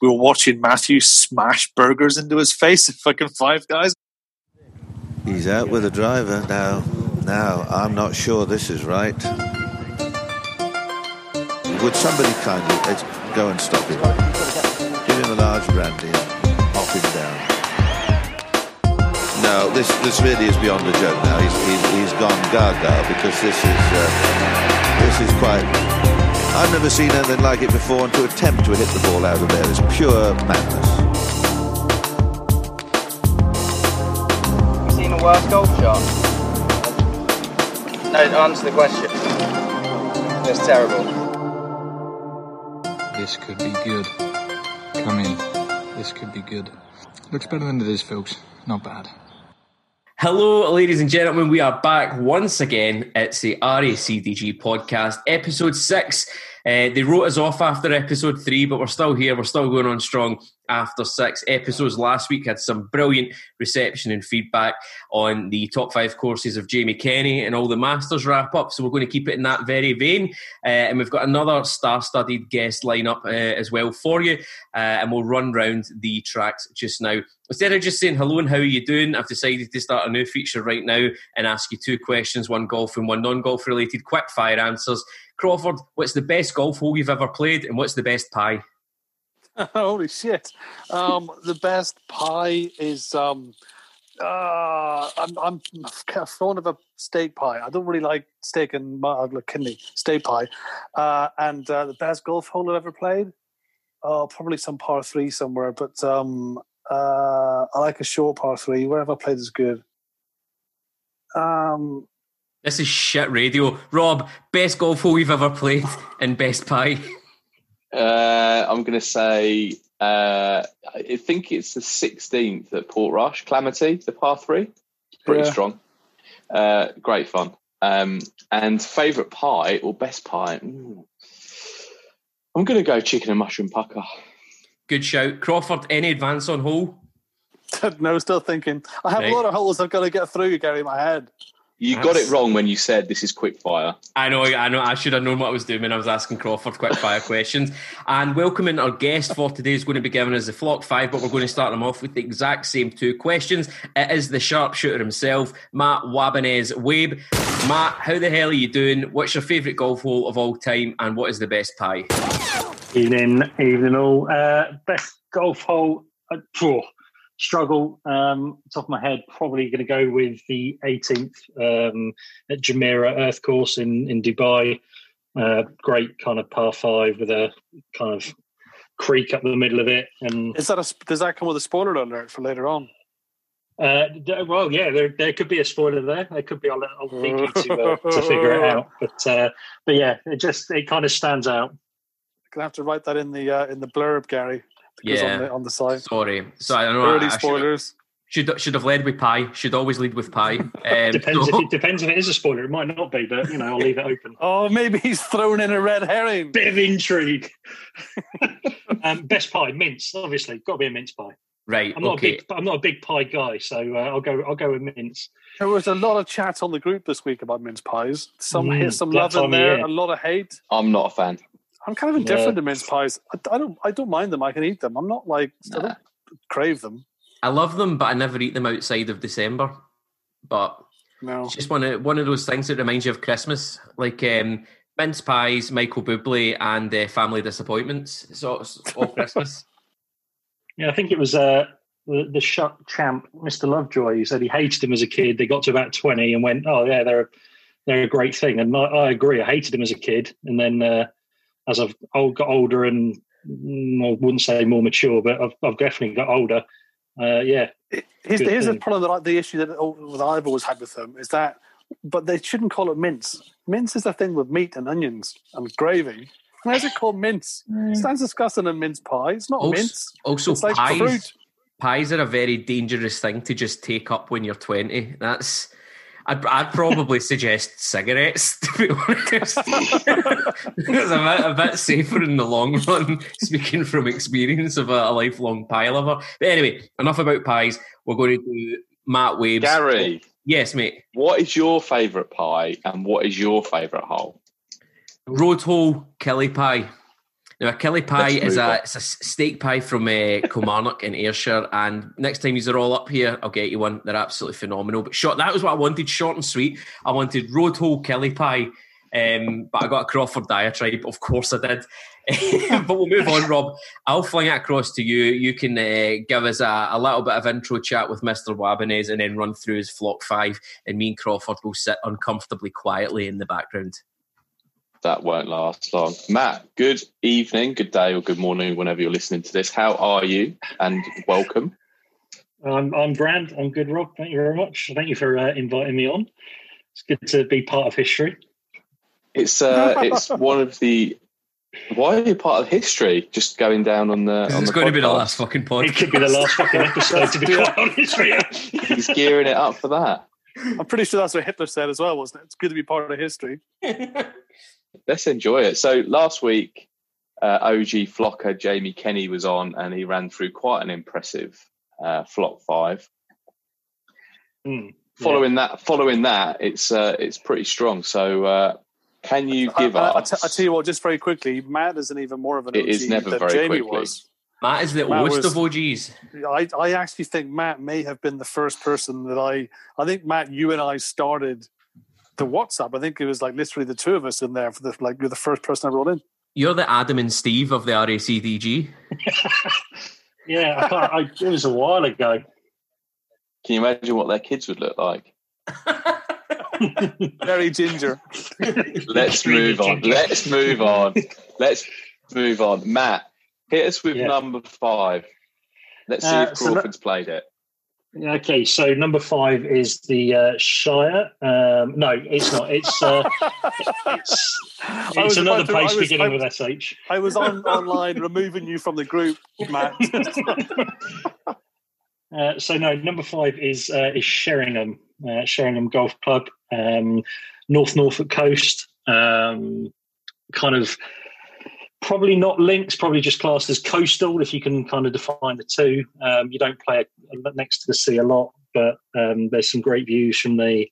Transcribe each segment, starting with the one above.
we were watching Matthew smash burgers into his face at fucking Five Guys. He's out with the driver now. Now, I'm not sure this is right. Would somebody kindly go and stop him? Give him a large brandy and him down. No, this this really is beyond a joke now. He's he's, he's gone gaga because this is uh, this is quite. I've never seen anything like it before, and to attempt to hit the ball out of there is pure madness. You seen a worse golf shot? No, answer the question. It's terrible. This could be good. Come in. This could be good. Looks better than it is, folks. Not bad. Hello, ladies and gentlemen. We are back once again. It's the RACDG podcast, episode six. Uh, they wrote us off after episode three, but we're still here. We're still going on strong after six episodes. Last week had some brilliant reception and feedback on the top five courses of Jamie Kenny and all the Masters wrap up. So we're going to keep it in that very vein. Uh, and we've got another star studded guest lineup uh, as well for you. Uh, and we'll run round the tracks just now. Instead of just saying hello and how are you doing, I've decided to start a new feature right now and ask you two questions one golf and one non golf related, quick fire answers. Crawford, what's the best golf hole you've ever played and what's the best pie? Holy shit! Um, the best pie is um, uh, I'm I'm fond of a steak pie. I don't really like steak and my uh, kidney steak pie. Uh, and uh, the best golf hole I've ever played, oh, probably some par three somewhere. But um, uh, I like a short par three. Wherever I played is good. Um, this is shit radio. Rob, best golf hole you've ever played and best pie. Uh, I'm going to say, uh, I think it's the 16th at Portrush, Calamity, the par three. Pretty Yeah. strong. Uh, great fun. Um, and favourite pie or best pie? Ooh. I'm going to go chicken and mushroom pucker. Good shout. Crawford, any advance on hole? no, still thinking. I have Right. a lot of holes I've got to get through, Gary, in my head. You got it wrong when you said this is quick fire. I know, I know. I should have known what I was doing when I was asking Crawford quick fire questions. And welcoming our guest for today is going to be giving us the flock five, but we're going to start them off with the exact same two questions. It is the sharpshooter himself, Matt Wabanez Wabe. Matt, how the hell are you doing? What's your favourite golf hole of all time, and what is the best pie? Evening, evening all. Uh, best golf hole, uh, phew, struggle. Um, top of my head, probably going to go with the 18th um, at Jumeirah Earth Course in in Dubai. Uh, great kind of par five with a kind of creek up the middle of it, and Is that a, does that come with a spoiler alert for later on? uh, well, yeah, there, there could be a spoiler there. There could be. I'll, I'll leave you to, uh, to figure it out. But uh, but yeah, it just it kind of stands out. Gonna have to write that in the uh, in the blurb, Gary. Because Yeah. on the on the site. Sorry, so I don't know. Early I should, spoilers. should should have led with pie. Should always lead with pie. Um, Depends so- if it depends if it is a spoiler. It might not be, but you know, I'll leave it open. Oh, maybe he's thrown in a red herring. Bit of intrigue. um, best pie, mince. Obviously, got to be a mince pie. right. I'm not okay. a big, I'm not a big pie guy, so uh, I'll go, I'll go with mince. There was a lot of chat on the group this week about mince pies. Some Mm, some love in there, year. a lot of hate. I'm not a fan. I'm kind of indifferent Yeah. to mince pies. I, I don't I don't mind them. I can eat them. I'm not like I don't crave them. I love them, but I never eat them outside of December. But No. it's just one of one of those things that reminds you of Christmas, like um, mince pies, Michael Bublé, and uh, family disappointments. So it's all Christmas. Yeah, I think it was uh, the, the shut champ, Mr. Lovejoy. He said he hated him as a kid. They got to about twenty and went, "Oh yeah, they're they're a great thing." And I, I agree. I hated him as a kid, and then uh, as I've old, got older and mm, I wouldn't say more mature, but I've, I've definitely got older. Uh, yeah, Here's, Good here's the problem that I, the issue that, oh, that I've always had with them is that, but they shouldn't call it mince. Mince is a thing with meat and onions and gravy. Why is it called mince? It sounds disgusting in mince pie. It's not Also- mince. Also, It's like pies. fruit. Pies are a very dangerous thing to just take up when you're twenty. That's. I'd, I'd probably suggest cigarettes, to be honest. it's a bit, a bit safer in the long run, speaking from experience of a, a lifelong pie lover. But anyway, enough about pies. We're going to do Matt Waves. Gary, Yes, mate. what is your favourite pie and what is your favourite hole? Road hole, killie pie. Now, a killie pie Let's is a, it's a steak pie from uh, Kilmarnock in Ayrshire. And next time you're all up here, I'll get you one. They're absolutely phenomenal. But short, that was what I wanted, short and sweet. I wanted road hole killie pie. Um, but I got a Crawford diatribe. Of course I did. but we'll move on, Rob. I'll fling it across to you. You can uh, give us a, a little bit of intro chat with Mr. Wabanez and then run through his flock five. And me and Crawford will sit uncomfortably quietly in the background. That won't last long. Matt, good evening, good day, or good morning, whenever you're listening to this. How are you? And welcome. I'm, I'm Brand. I'm good, Rob. Thank you very much. Thank you for uh, inviting me on. It's good to be part of history. It's uh, it's one of the. Why are you part of history? Just going down on the. On It's the going to be the last fucking point. It could be the last fucking episode, to be quite honest with you. He's gearing it up for that. I'm pretty sure that's what Hitler said as well, wasn't it? It's good to be part of history. Let's enjoy it. So last week, uh, OG flocker Jamie Kenny was on, and he ran through quite an impressive uh, flock five. Hmm. Following that, following that, it's uh, it's pretty strong. So, uh, can you give I, I, I us? t- I tell you what, just very quickly, Matt isn't even more of an It OG is never than very Jamie quickly. was. Matt is the Matt oldest was- of OGs. I, I actually think Matt may have been the first person that I. I think Matt, you and I started the WhatsApp. I think it was like literally the two of us in there for the like you're the first person I wrote in. You're the Adam and Steve of the RACDG. Yeah, I can't, I, it was a while ago. Can you imagine what their kids would look like? Very ginger. Let's move on. Let's move on. Let's move on. Matt, hit us with Yeah. number five. Let's see Uh, if so no- Crawford's played it. Okay, so number five is the uh, Shire. Um, no, it's not. It's uh, it's, it's another to- place was- beginning I- with SH. I was on online removing you from the group, Matt. Uh, so no, number five is uh, is Sheringham, uh, Sheringham Golf Club, um, North Norfolk coast. Um, kind of probably not links, probably just classed as coastal. If you can kind of define the two, um, you don't play next to the sea a lot, but um, there's some great views from the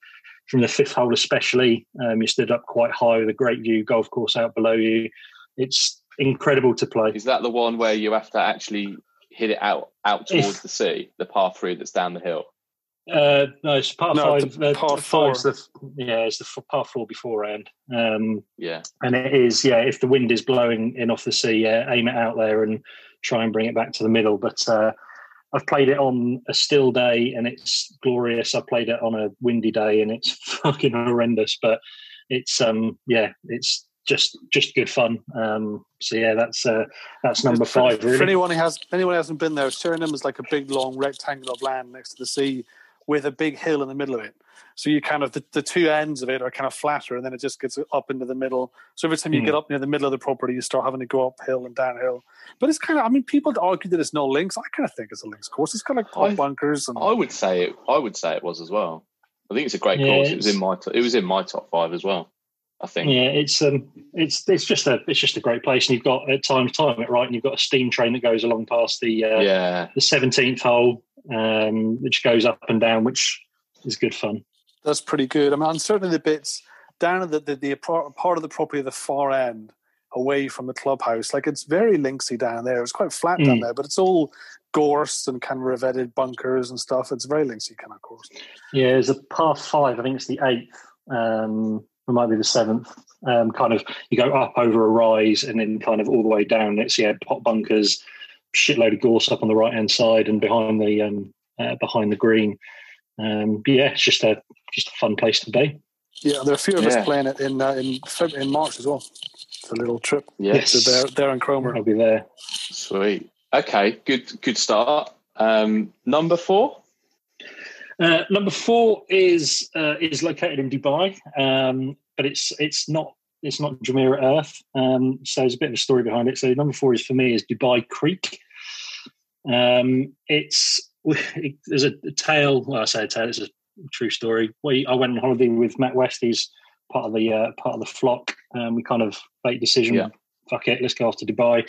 from the fifth hole, especially. Um, you stood up quite high with a great view golf course out below you. It's incredible to play. Is that the one where you have to actually hit it out out towards If- the sea, the par three that's down the hill? Uh, no, it's par No, five. it's a uh, par five's The, yeah, it's the f- par four beforehand. Um, Yeah. and it is, yeah, if the wind is blowing in off the sea, yeah, aim it out there and try and bring it back to the middle. But uh, I've played it on a still day and it's glorious. I played it on a windy day and it's fucking horrendous. But it's, um, yeah, it's just just good fun. Um, so yeah, that's uh, that's number For- five. For, anyone who has anyone who hasn't been there, Sheringham is like a big long rectangle of land next to the sea with a big hill in the middle of it. So you kind of the, the two ends of it are kind of flatter, and then it just gets up into the middle. So every time you Hmm. get up near the middle of the property, you start having to go uphill and downhill. But it's kind of, I mean, people argue that it's no links. I kind of think it's a links course. It's got like I- pop bunkers and I would say it. I would say it was as well. I think it's a great Yeah, course. It was in my. It was in my top five as well. I think. Yeah, it's um, it's it's just a it's just a great place, and you've got at times time it right, and you've got a steam train that goes along past the uh, Yeah. the seventeenth hole, um, which goes up and down, which is good fun. that's pretty good. I mean, and certainly the bits down at the, the, the part part of the property at the far end, away from the clubhouse, like it's very linksy down there. It's quite flat down Mm. there, but it's all gorse and kind of revetted bunkers and stuff. It's very linksy kind of course. Yeah, there's a par five. I think it's the eighth. Um, it might be the seventh. Um, kind of you go up over a rise and then kind of all the way down. It's yeah, pot bunkers, shitload of gorse up on the right hand side and behind the um, uh, behind the green. Um, but yeah, it's just a just a fun place to be. Yeah, there are a few of Yeah. us playing it in uh, in Feb- in March as well. It's a little trip. Yes. So there, there in Cromer. I'll be there. Sweet. Okay. Good. Good start. Um, number four. Uh, number four is uh, is located in Dubai, um, but it's it's not it's not Jumeirah Earth. Um, so there's a bit of a story behind it. So number four is for me is Dubai Creek. Um, it's it, there's a, a tale. Well, I say a tale. It's a true story. We I went on holiday with Matt West. He's part of the uh, part of the flock. Um, we kind of made a decision. Yeah. Fuck it, let's go off to Dubai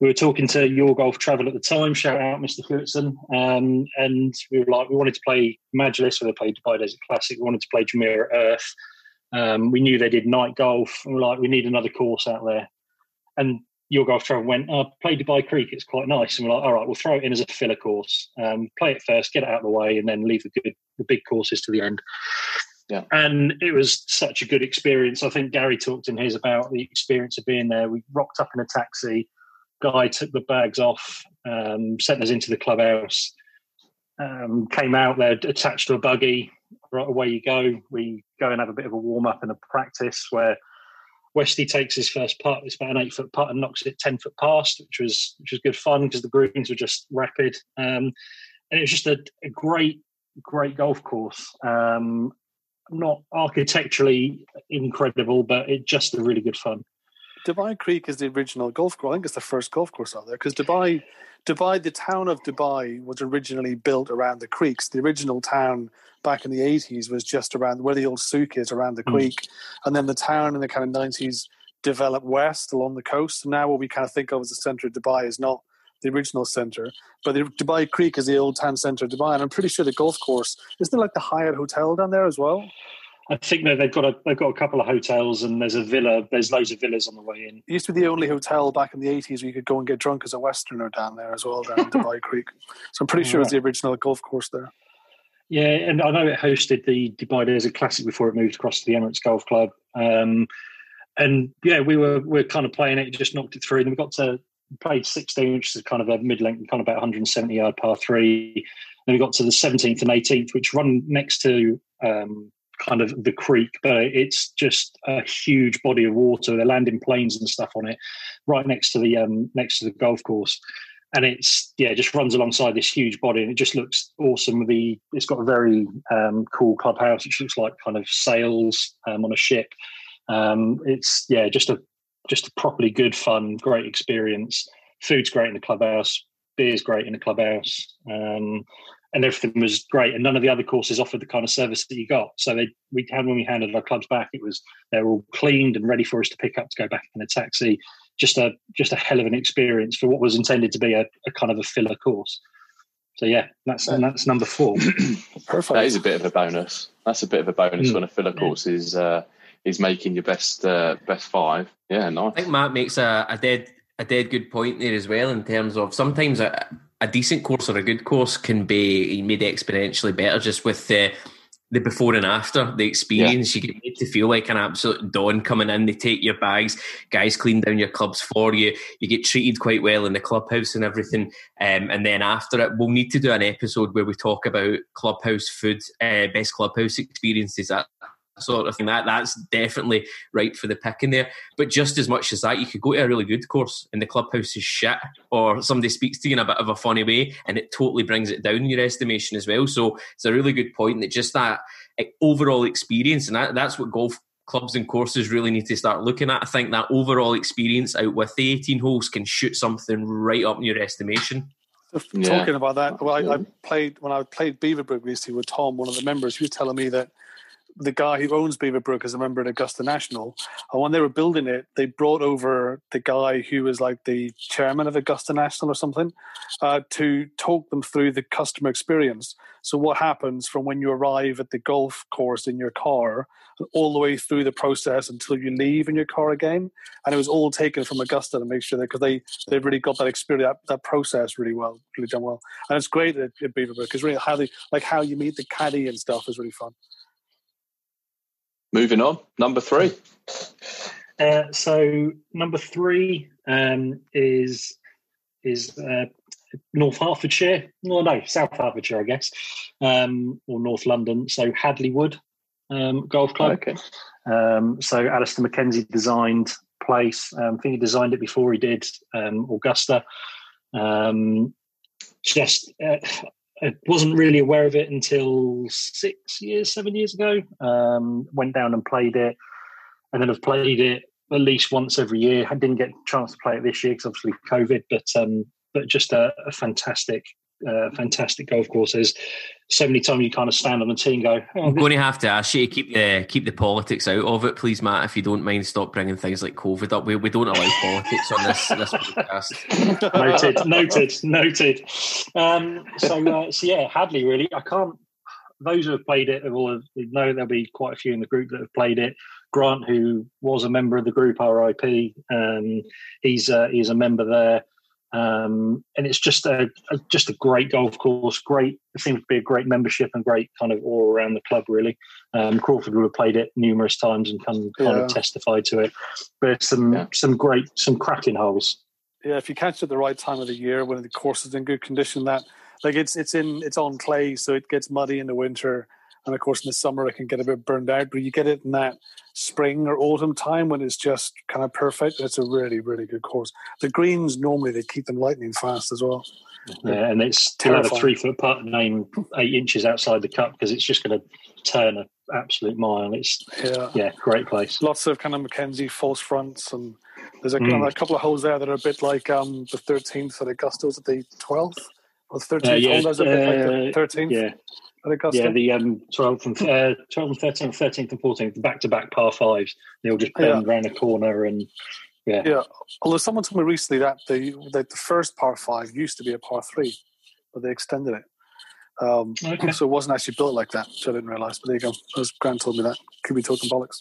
we were talking to your golf travel at the time. Shout out, Mr. Hewitson. Um, and we were like, we wanted to play Majlis, they played Dubai Desert Classic. We wanted to play Jumeirah Earth. Um, we knew they did night golf. And we are like, we need another course out there. And your golf travel went, oh, play Dubai Creek, it's quite nice. And we're like, all right, we'll throw it in as a filler course, um, play it first, get it out of the way, and then leave the good, the big courses to the end. Yeah. And it was such a good experience. I think Gary talked in his about the experience of being there. We rocked up in a taxi, guy took the bags off, um, sent us into the clubhouse, um, came out there attached to a buggy. Right away you go. We go and have a bit of a warm up and a practice where Westy takes his first putt. It's about an eight foot putt and knocks it ten foot past, which was which was good fun because the greens were just rapid. Um, and it was just a, a great, great golf course. Um, not architecturally incredible, but it just a really good fun. Dubai Creek is the original golf course. I think it's the first golf course out there because Dubai, Dubai, the town of Dubai was originally built around the creeks. The original town back in the 80s was just around where the old souk is around the Mm. creek. And then the town in the kind of 90s developed west along the coast. Now, what we kind of think of as the center of Dubai is not the original center, but the Dubai Creek is the old town center of Dubai. And I'm pretty sure the golf course isn't there like the Hyatt Hotel down there as well? I think that they've got a they've got a couple of hotels and there's a villa. There's loads of villas on the way in. It used to be the only hotel back in the 80s where you could go and get drunk as a Westerner down there as well, down in Dubai Creek. So I'm pretty sure it's the original golf course there. Yeah, and I know it hosted the Dubai Desert Classic before it moved across to the Emirates Golf Club. Um, and yeah, we were we are kind of playing it, just knocked it through. and we got to played 16, which is kind of a mid length, kind of about 170 yard par three. Then we got to the 17th and 18th, which run next to um, kind of the creek, but it's just a huge body of water. They're landing planes and stuff on it, right next to the um, next to the golf course. And it's yeah, just runs alongside this huge body, and it just looks awesome. The it's got a very um, cool clubhouse, which looks like kind of sails um, on a ship. Um, it's yeah, just a just a properly good, fun, great experience. Food's great in the clubhouse, beer's great in the clubhouse, um, and everything was great. And none of the other courses offered the kind of service that you got. So they we had when we handed our clubs back, it was they were all cleaned and ready for us to pick up to go back in a taxi. Just a just a hell of an experience for what was intended to be a, a kind of a filler course. So yeah, that's and that's number four. Perfect. That is a bit of a bonus. That's a bit of a bonus Mm. when a filler course is uh, is making your best uh, best five. Yeah, nice. I think Matt makes a, a dead a dead good point there as well in terms of sometimes a, a decent course or a good course can be made exponentially better just with the the before and after the experience you get made to feel like an absolute don coming in. They take your bags guys clean down your clubs for you you get treated quite well in the clubhouse and everything um, and then after it we'll need to do an episode where we talk about clubhouse food uh, best clubhouse experiences that sort of thing that that's definitely right for the picking there but just as much as that, you could go to a really good course and the clubhouse is shit, or somebody speaks to you in a bit of a funny way, and it totally brings it down in your estimation as well. So it's a really good point that just that eh, overall experience, and that, that's what golf clubs and courses really need to start looking at. I think that overall experience out with the 18 holes can shoot something right up in your estimation. Yeah. Talking about that, well, I, I played when I played Beaverbrook recently with Tom, one of the members. He was telling me that the guy who owns Beaverbrook is a member at Augusta National, and when they were building it, they brought over the guy who was like the chairman of Augusta National or something uh, to talk them through the customer experience. So, what happens from when you arrive at the golf course in your car all the way through the process until you leave in your car again? And it was all taken from Augusta to make sure that because they they've really got that experience, that, that process really well, really done well. And it's great at, at Beaverbrook because really how they like how you meet the caddy and stuff is really fun. Moving on, number three. Uh, so number three um, is is uh, North Hertfordshire. Well, no, South Hertfordshire, I guess, um, or North London. So Hadley Wood um, Golf Club. Okay. Um, so Alister MacKenzie designed place. Um, I think he designed it before he did um, Augusta. Um, just uh, I wasn't really aware of it until six years, seven years ago. Um, went down and played it, and then I've played it at least once every year. I didn't get a chance to play it this year because obviously COVID, but um, but just a, a fantastic, uh, fantastic golf course. There's so many times you kind of stand on the tee and go, oh, I'm going to have to ask you to keep the keep the politics out of it, please, Matt. If you don't mind, stop bringing things like COVID up. We, we don't allow politics on this this podcast. noted, noted, noted. Um, so, uh, so yeah, Hadley. Really, I can't. Those who have played it will know there'll be quite a few in the group that have played it. Grant, who was a member of the group RIP. Um, he's uh, he's a member there. Um, and it's just a, a, just a great golf course. Great, it seems to be a great membership and great kind of all around the club. Really, um, Crawford would have played it numerous times and can kind Yeah. of testify to it. But some Yeah. some great, some cracking holes. Yeah, if you catch it at the right time of the year when the course is in good condition, that like it's it's in it's on clay, so it gets muddy in the winter, and of course in the summer it can get a bit burned out. But you get it in that spring or autumn time when it's just kind of perfect. It's a really really good course. The greens normally they keep them lightning fast as well. Yeah, and it's to have a three foot putt named eight inches outside the cup because it's just going to turn an absolute mile. It's Yeah. yeah, great place. Lots of kind of MacKenzie false fronts, and there's a, Mm. a couple of holes there that are a bit like um, the 13th at Augusta's at the 12th. Or the 13th Uh, yeah, hole, there's a bit like the uh, 13th Yeah, yeah. The um, 12th and uh, 12th and 13th, 13th and 14th, back to back par fives. They all just bend around a corner and yeah. Yeah, although someone told me recently that the that the first par five used to be a par three, but they extended it. Um, Okay. So it wasn't actually built like that, which I didn't realise. But there you go. As Grant told me that. Could be talking bollocks.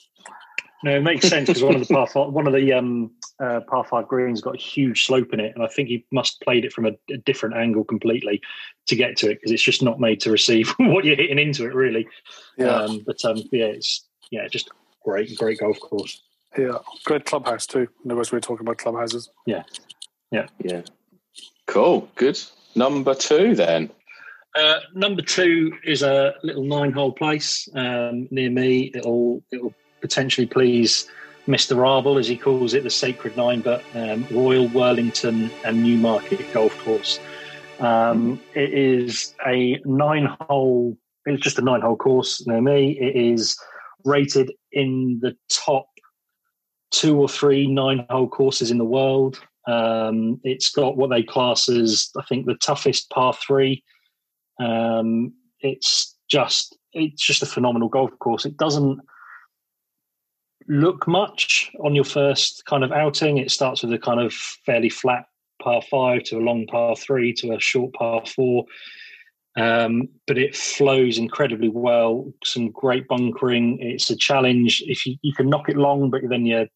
No, it makes sense because one of the par five, one of the um, uh, par five greens got a huge slope in it, and I think he must have played it from a, a different angle completely to get to it because it's just not made to receive what you're hitting into it, really. Yeah, Um, but um, yeah, it's yeah, just great, great golf course. yeah. Great clubhouse too. In other words, we were talking about clubhouses. Yeah, yeah, yeah. Cool. Good. Number two then. Uh, number two is a little nine-hole place um, near me. It'll it'll potentially please Mister Arbel, as he calls it, the Sacred Nine, but um, Royal Worlington and Newmarket Golf Course. Um, it is a nine-hole. It's just a nine-hole course near me. It is rated in the top two or three nine-hole courses in the world. Um, it's got what they class as, I think, the toughest par three. Um, it's just it's just a phenomenal golf course. It doesn't look much on your first kind of outing. It starts with a kind of fairly flat par five to a long par three to a short par four. Um, but it flows incredibly well. Some great bunkering. It's a challenge. If you, you can knock it long, but then you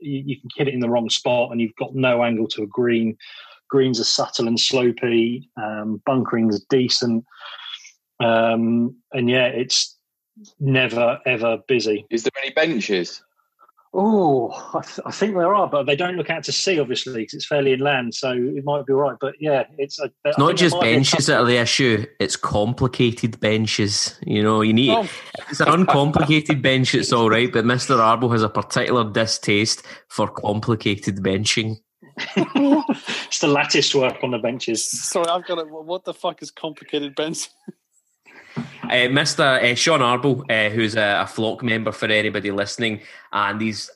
you can hit it in the wrong spot, and you've got no angle to a green. Greens are subtle and slopey. Um, bunkering is decent, um, and yeah, it's never ever busy. Is there any benches? Oh, I, th- I think there are, but they don't look out to sea, obviously, because it's fairly inland, so it might be all right. But yeah, it's a, It's not just benches that are the issue; it's complicated benches. You know, you need. Oh. It's an uncomplicated bench, it's all right. But Mister Arbo has a particular distaste for complicated benching. it's the lattice work on the benches. Sorry, I've got it. What the fuck is complicated bench? Uh, Mr. Uh, Sean Arbo, uh, who's a, a flock member for anybody listening, and he's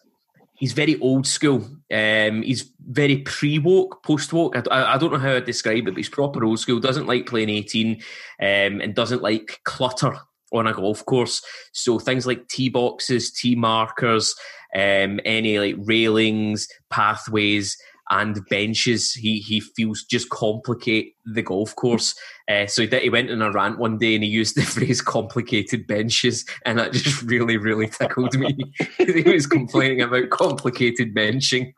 he's very old school. Um, he's very pre woke, post woke. I, I- I don't know how to describe it, but he's proper old school. Doesn't like playing eighteen, um, and doesn't like clutter on a golf course. So things like tee boxes, tee markers, um, any like railings, pathways. And benches, he he feels just complicate the golf course. Uh, so he, did, he went on a rant one day and he used the phrase "complicated benches," and that just really, really tickled me. he was complaining about complicated benching.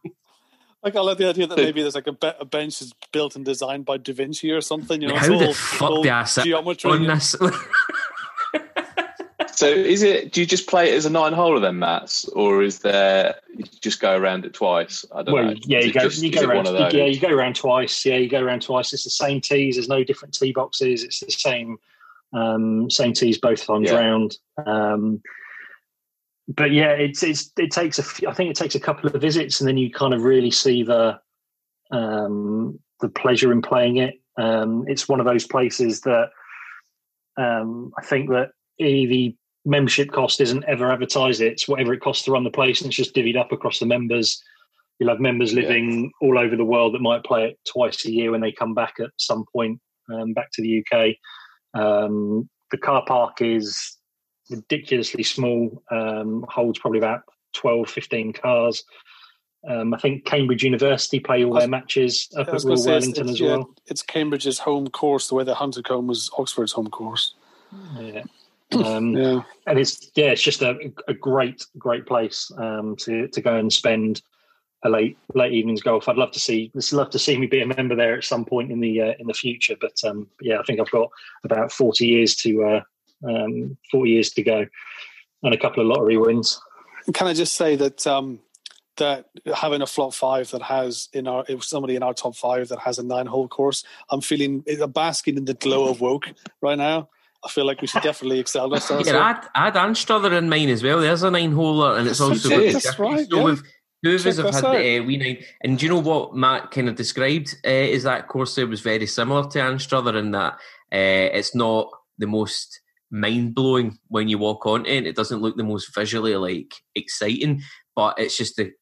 Like I love the idea that maybe there's like a, be- a bench is built and designed by Da Vinci or something. You know, How it's the all- fuck all did I sit geometry. on this? So is it? Do you just play it as a nine holer then, Mats, or is there? You just go around it twice. I don't Well, know. yeah, Is you go, just- you go around. Yeah, you go around twice. Yeah, you go around twice. It's the same tees. There's no different tee boxes. It's the same, um, same tees both times Yeah. round. Um, but yeah, it's it's it takes a. Few, I think it takes a couple of visits, and then you kind of really see the um, the pleasure in playing it. Um, it's one of those places that um, I think that the membership cost isn't ever advertised. It's whatever it costs to run the place, and it's just divvied up across the members. You'll have members Yeah. living all over the world that might play it twice a year when they come back at some point um, back to the UK. Um, the car park is ridiculously small, um, holds probably about 12, 15 cars. Um, I think Cambridge University play all was- their matches up at Royal Worlington as yeah, well. It's Cambridge's home course, the way the Huntercombe was Oxford's home course. Yeah. Um, Yeah. and it's yeah, it's just a, a great great place um, to to go and spend a late late evenings golf. I'd love to see just love to see me be a member there at some point in the uh, in the future. But um, yeah, I think I've got about forty years to uh, um, forty years to go, and a couple of lottery wins. Can I just say that um, that having a flop five that has in our if somebody in our top five that has a nine hole course, I'm feeling I'm basking in the glow of woke right now. I feel like we should definitely excel ourselves. Yeah, add Anstruther in mine as well. There's a nine holer, and it's also it got That's right, So yeah. we've two of us have had out. the uh, wee nine. And do you know what Matt kind of described? Uh, is that course there was very similar to Anstruther in that uh, it's not the most mind blowing when you walk on it. It doesn't look the most visually like exciting, but it's just the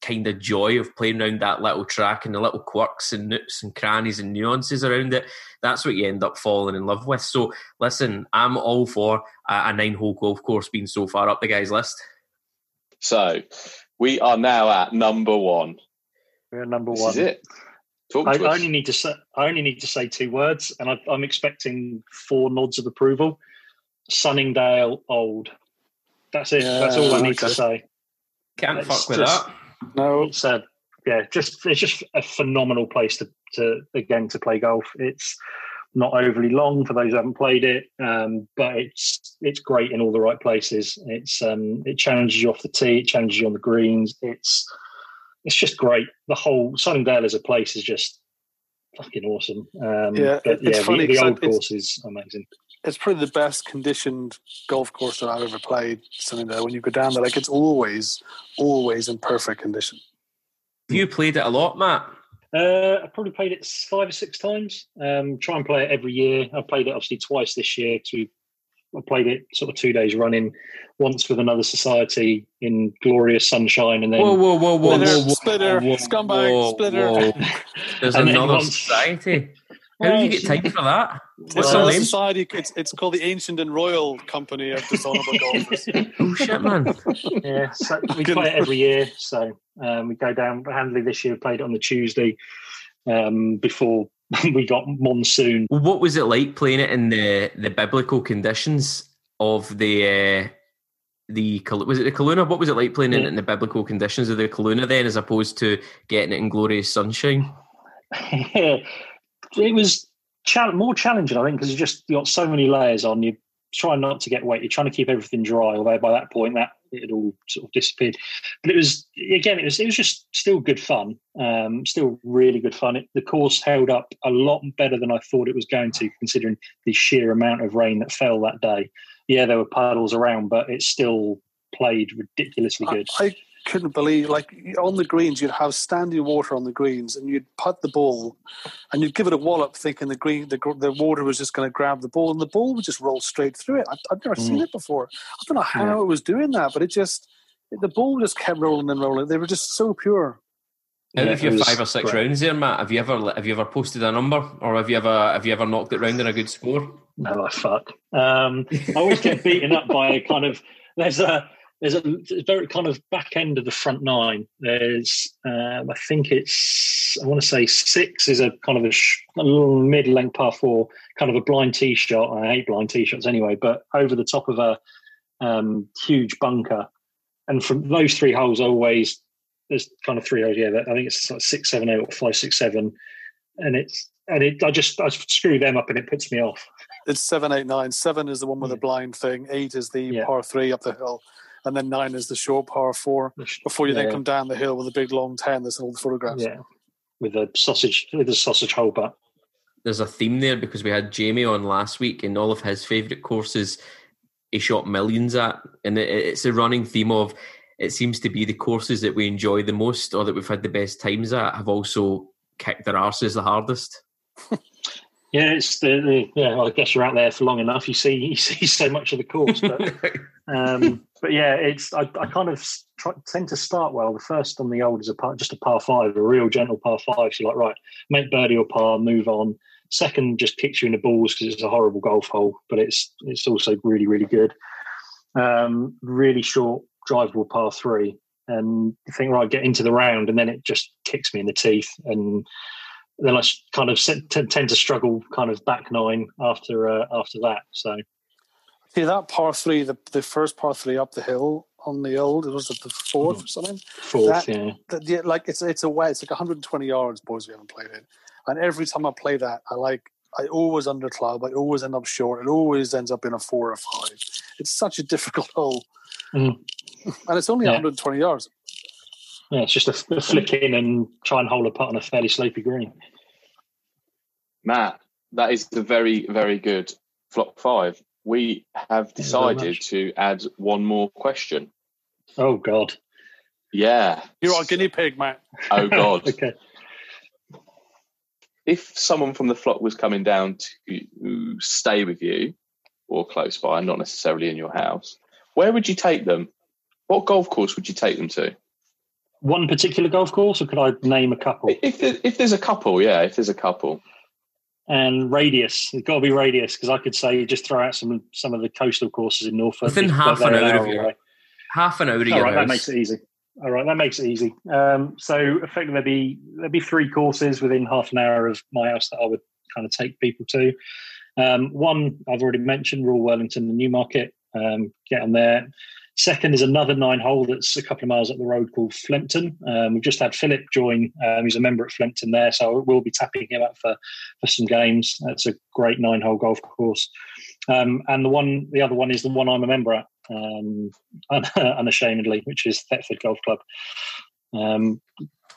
kind of joy of playing around that little track and the little quirks and nooks and crannies and nuances around it. That's what you end up falling in love with. So, listen, I'm all for a, a nine hole golf course being so far up the guy's list. So we are now at number one. We're number This one. is it. I, I only need to say I only need to say two words, and I, I'm expecting four nods of approval. Sunningdale Old. That's it. That's all I Yeah, need to say. Can't It's fuck with just- that. No, It's a yeah, just it's just a phenomenal place to to again to play golf. It's not overly long for those who haven't played it, um, but it's it's great in all the right places. It's um, it challenges you off the tee, it challenges you on the greens. It's it's just great. The whole Sunningdale as a place is just fucking awesome. Um, Yeah, but yeah, the, the old course is amazing. It's probably the best conditioned golf course that I've ever played. Something that when you go down there, like it's always, always in perfect condition. You played it a lot, Matt? Uh, I probably played it five or six times. Um, try and play it every year. I played it obviously twice this year. To I played it sort of two days running, once with another society in glorious sunshine, and then Whoa, whoa, whoa, whoa, Splitter, whoa, whoa, splitter, whoa, scumbag, whoa, splitter. whoa. There's And then another once- society. How do you get time for that? What's It's the name? society. It's, it's called the Ancient and Royal Company of Dishonorable Golfers. Oh shit, man! yeah, so we play it every year. So um, we go down. Handley this year played it on the Tuesday um, before we got monsoon. What was it like playing it in the the biblical conditions of the uh, the was it the Kaluna? What was it like playing it Yeah. in the biblical conditions of the Kaluna then, as opposed to getting it in glorious sunshine? It was chal- more challenging, I think, because you just you got so many layers on. You're trying not to get wet. You're trying to keep everything dry. Although by that point, that it had all sort of disappeared. But it was again, it was it was just still good fun. Um, still really good fun. It, the course held up a lot better than I thought it was going to, considering the sheer amount of rain that fell that day. Yeah, there were puddles around, but it still played ridiculously I, good. I couldn't believe, like on the greens, you'd have standing water on the greens, and you'd putt the ball, and you'd give it a wallop, thinking the green, the, the water was just going to grab the ball, and the ball would just roll straight through it. I, I've never seen it before. I don't know how it was doing that, but it just the ball just kept rolling and rolling. They were just so pure. Out Yeah, of your it was five or six great. rounds there, Matt, have you ever have you ever posted a number, or have you ever have you ever knocked it round in a good score? No, I fuck. Um, I always get beaten up by a kind of there's a there's a very kind of back end of the front nine. There's um, I think it's I want to say six is a kind of a, sh- a little mid length par four, kind of a blind tee shot. I hate blind tee shots anyway, but over the top of a um, huge bunker, and from those three holes, always there's kind of three holes. Yeah, I think it's like six, seven, eight, or five, six, seven, and it's and it I just I screw them up and it puts me off. It's seven, eight, nine. Seven is the one with the blind thing. Eight is the Yeah. par three up the hill, and then nine is the short par four. Before you then come down the hill with a big long ten. There's all the photographs. Yeah, with a sausage with a sausage hole butt. There's a theme there because we had Jamie on last week, and all of his favourite courses he shot millions at, and it, it's a running theme of it seems to be the courses that we enjoy the most or that we've had the best times at have also kicked their arses the hardest. Yeah, it's the, the yeah. Well, I guess you're out there for long enough. You see you see so much of the course, but um, but yeah, it's I, I kind of try, tend to start well. The first on the old is a par, just a par five, a real gentle par five. So you're like right, make birdie or par, move on. Second just kicks you in the balls because it's a horrible golf hole, but it's it's also really really good. Um, really short drivable par three, and you think right, get into the round, and then it just kicks me in the teeth and then I kind of tend to struggle kind of back nine after uh, after that. So See that par three, the the first par three up the hill on the old, it was at the fourth or something. Fourth, That- yeah. That, yeah, like it's it's a way. It's like 120 yards, boys. We haven't played it, and every time I play that, I like I always under club. I always end up short. It always ends up in a four or five. It's such a difficult hole, Mm. and it's only Yeah. 120 yards. Yeah, it's just a, a flick in and try and hold a putt on a fairly slopey green. Matt, that is a very, very good flock five. We have Thank you very decided to add one more question. Oh God. Yeah. You're our guinea pig, Matt. Oh God. okay. if someone from the flock was coming down to stay with you or close by, not necessarily in your house, where would you take them? What golf course would you take them to? One particular golf course, or could I name a couple? If there, if there's a couple, yeah, if there's a couple, And radius. It's got to be radius because I could say just throw out some some of the coastal courses in Norfolk. Within half they're an hour of your- Half an hour of All right, that makes it easy. All right, that makes it easy. Um, so effectively, there'd be there'd be three courses within half an hour of my house that I would kind of take people to. Um, one I've already mentioned, Royal Worlington, the Newmarket. Um, get on there. Second is another nine hole that's a couple of miles up the road called Flempton. Um, we've just had Philip join. Um, he's a member at Flempton there, so we'll be tapping him up for, for some games. That's a great nine hole golf course. Um, and the one, the other one is the one I'm a member at, um, unashamedly, which is Thetford Golf Club. Um,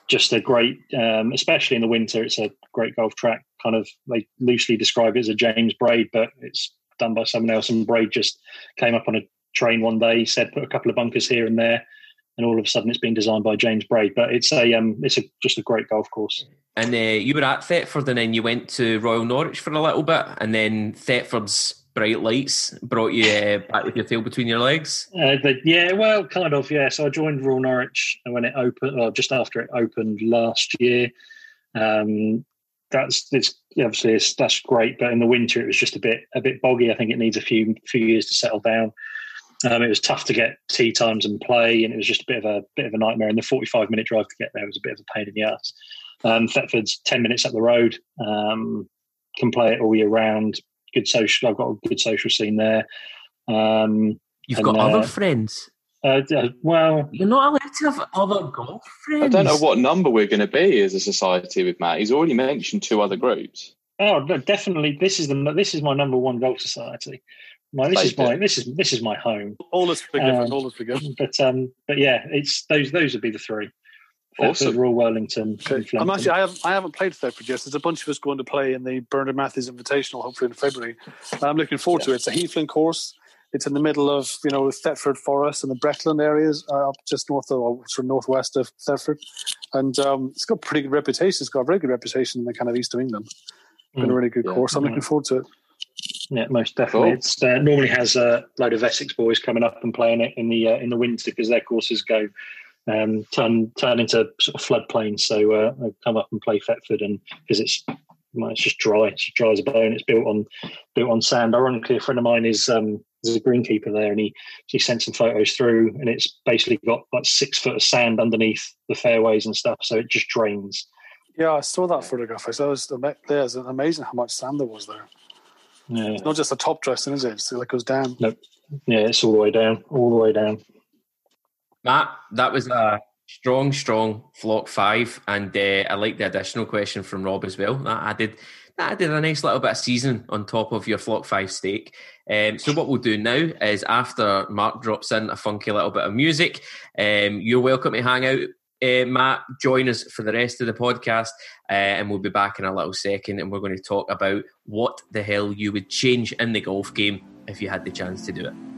just a great, um, especially in the winter, it's a great golf track. Kind of, they loosely describe it as a James Braid, but it's done by someone else. And Braid just came up on a train one day, said put a couple of bunkers here and there, and all of a sudden it's been designed by James Braid. But it's a, um, it's a, just a great golf course. And uh, you were at Thetford, and then you went to Royal Norwich for a little bit, and then Thetford's bright lights brought you uh, back with your tail between your legs. Uh, the, yeah, well, kind of, yeah. So I joined Royal Norwich when it opened, or just after it opened last year. Um, that's it's obviously it's, that's great, but in the winter it was just a bit a bit boggy. I think it needs a few few years to settle down. Um, it was tough to get tee times and play, and it was just a bit of a bit of a nightmare. And the forty five minute drive to get there was a bit of a pain in the ass. Um, Thetford's ten minutes up the road. Um, can play it all year round. Good social. I've got a good social scene there. Um, You've got uh, other friends. uh, uh, well, You're not allowed to have other golf friends. I don't know what number we're going to be as a society with Matt. He's already mentioned two other groups. oh, definitely. This is the this is my number one golf society. My this is my it. this is this is my home. All is forgiven. Um, all is forgiven. But um, but yeah, it's those those would be the three. Awesome. Royal Worlington. I'm actually, I haven't, I haven't played Thetford yet. There's a bunch of us going to play in the Bernard Matthews Invitational, hopefully in February. I'm looking forward to it. It's a Heathland course. It's in the middle of you know Thetford Forest and the Breckland areas, uh, up just north of or sort of northwest of Thetford, and um, it's got a pretty good reputation. It's got a very good reputation in the kind of east of England. Been a Mm. really good Yeah. course. I'm looking forward to it. Yeah, most definitely. Cool. It's uh, normally has a load of Essex boys coming up and playing it in the uh, in the winter because their courses go um, turn turn into sort of floodplains. So uh, they come up and play Thetford, and because it's well, it's just dry, it's dry as a bone. It's built on built on sand. Ironically, a friend of mine is um, is a greenkeeper there, and he he sent some photos through, and it's basically got like six foot of sand underneath the fairways and stuff, so it just drains. Yeah, I saw that photograph. I saw it was ama- there's amazing how much sand there was there. Yeah, It's not just a top dressing, is it? It's like it goes down. Nope. yeah, it's all the way down, all the way down. Matt, that was a strong, strong flock five, and uh, I like the additional question from Rob as well. That added that added a nice little bit of season on top of your flock five steak. Um, so what we'll do now is after Mark drops in a funky little bit of music, um, you're welcome to hang out. Uh, Matt, join us for the rest of the podcast, uh, and we'll be back in a little second. And we're going to talk about what the hell you would change in the golf game if you had the chance to do it.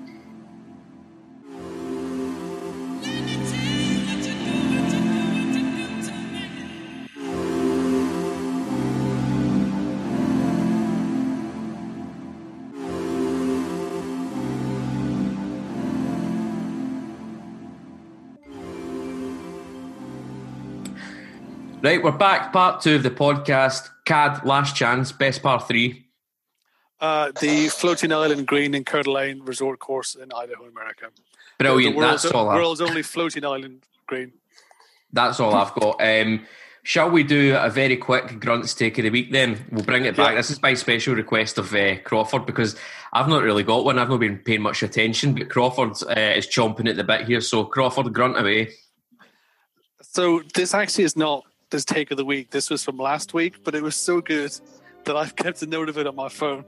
Right, we're back. Part two of the podcast. CAD, last chance, best par three. Uh, the floating island green in Coeur d'Alene resort course in Idaho, America. Brilliant. The world's, That's all. I've, world's only floating island green. that's all I've got. Um, Shall we do a very quick grunts take of the week then? We'll bring it back. Yeah. This is by special request of uh, Crawford because I've not really got one. I've not been paying much attention, but Crawford uh, is chomping at the bit here. So Crawford, grunt away. So this actually is not this take of the week. This was from last week, but it was so good that I've kept a note of it on my phone.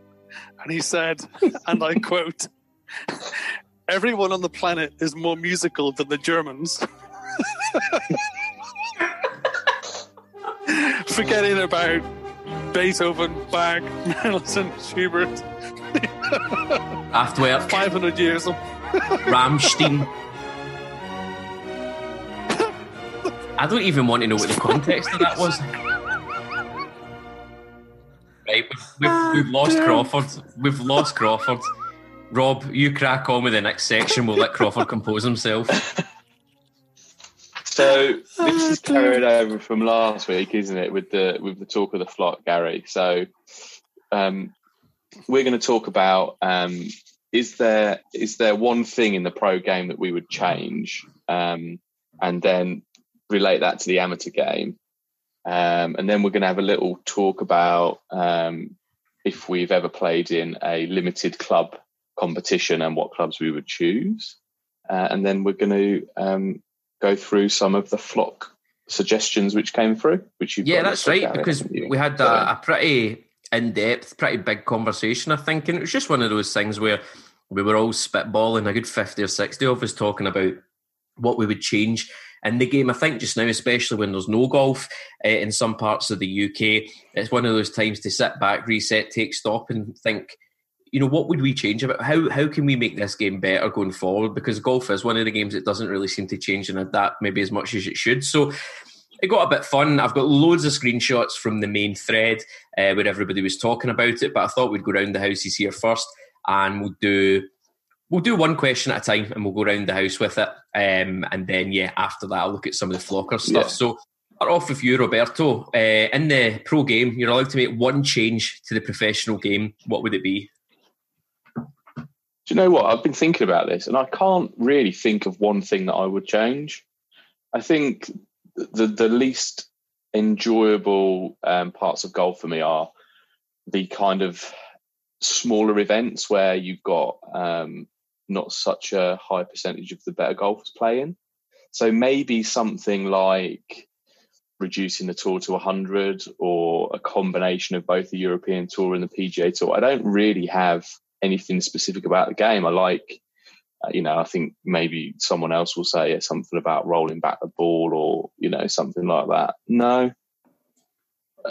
And he said, and I quote, "Everyone on the planet is more musical than the Germans." Forgetting about Beethoven, Bach, Mendelssohn, Schubert, After 500 years of I don't even want to know what the context of that was. Right, we've, we've, we've lost Crawford. We've lost Crawford. Rob, you crack on with the next section. We'll let Crawford compose himself. So this is carried over from last week, isn't it? With the with the talk of the flock, Gary. So um, we're going to talk about um, is there is there one thing in the pro game that we would change, um, and then relate that to the amateur game, um, and then we're going to have a little talk about um, if we've ever played in a limited club competition and what clubs we would choose, uh, and then we're going to um, go through some of the flock suggestions which came through, which you Yeah, that's right, because we had a, a pretty in depth, pretty big conversation, I think. And it was just one of those things where we were all spitballing, a good 50 or 60 of us talking about what we would change in the game. I think just now, especially when there's no golf uh, in some parts of the UK, it's one of those times to sit back, reset, take stock, and think. You know what would we change about how how can we make this game better going forward? Because golf is one of the games that doesn't really seem to change and adapt maybe as much as it should. So it got a bit fun. I've got loads of screenshots from the main thread uh, where everybody was talking about it, but I thought we'd go round the houses here first, and we'll do we'll do one question at a time, and we'll go around the house with it, um, and then yeah, after that I'll look at some of the flocker stuff. Yeah. So. Start off with you, Roberto. Uh, in the pro game, you're allowed to make one change to the professional game. What would it be? Do you know what? I've been thinking about this, and I can't really think of one thing that I would change. I think the the least enjoyable um, parts of golf for me are the kind of smaller events where you've got um, not such a high percentage of the better golfers playing. So maybe something like reducing the tour to 100 or a combination of both the European Tour and the PGA Tour. I don't really have anything specific about the game. I like, uh, you know, I think maybe someone else will say something about rolling back the ball or, you know, something like that. No,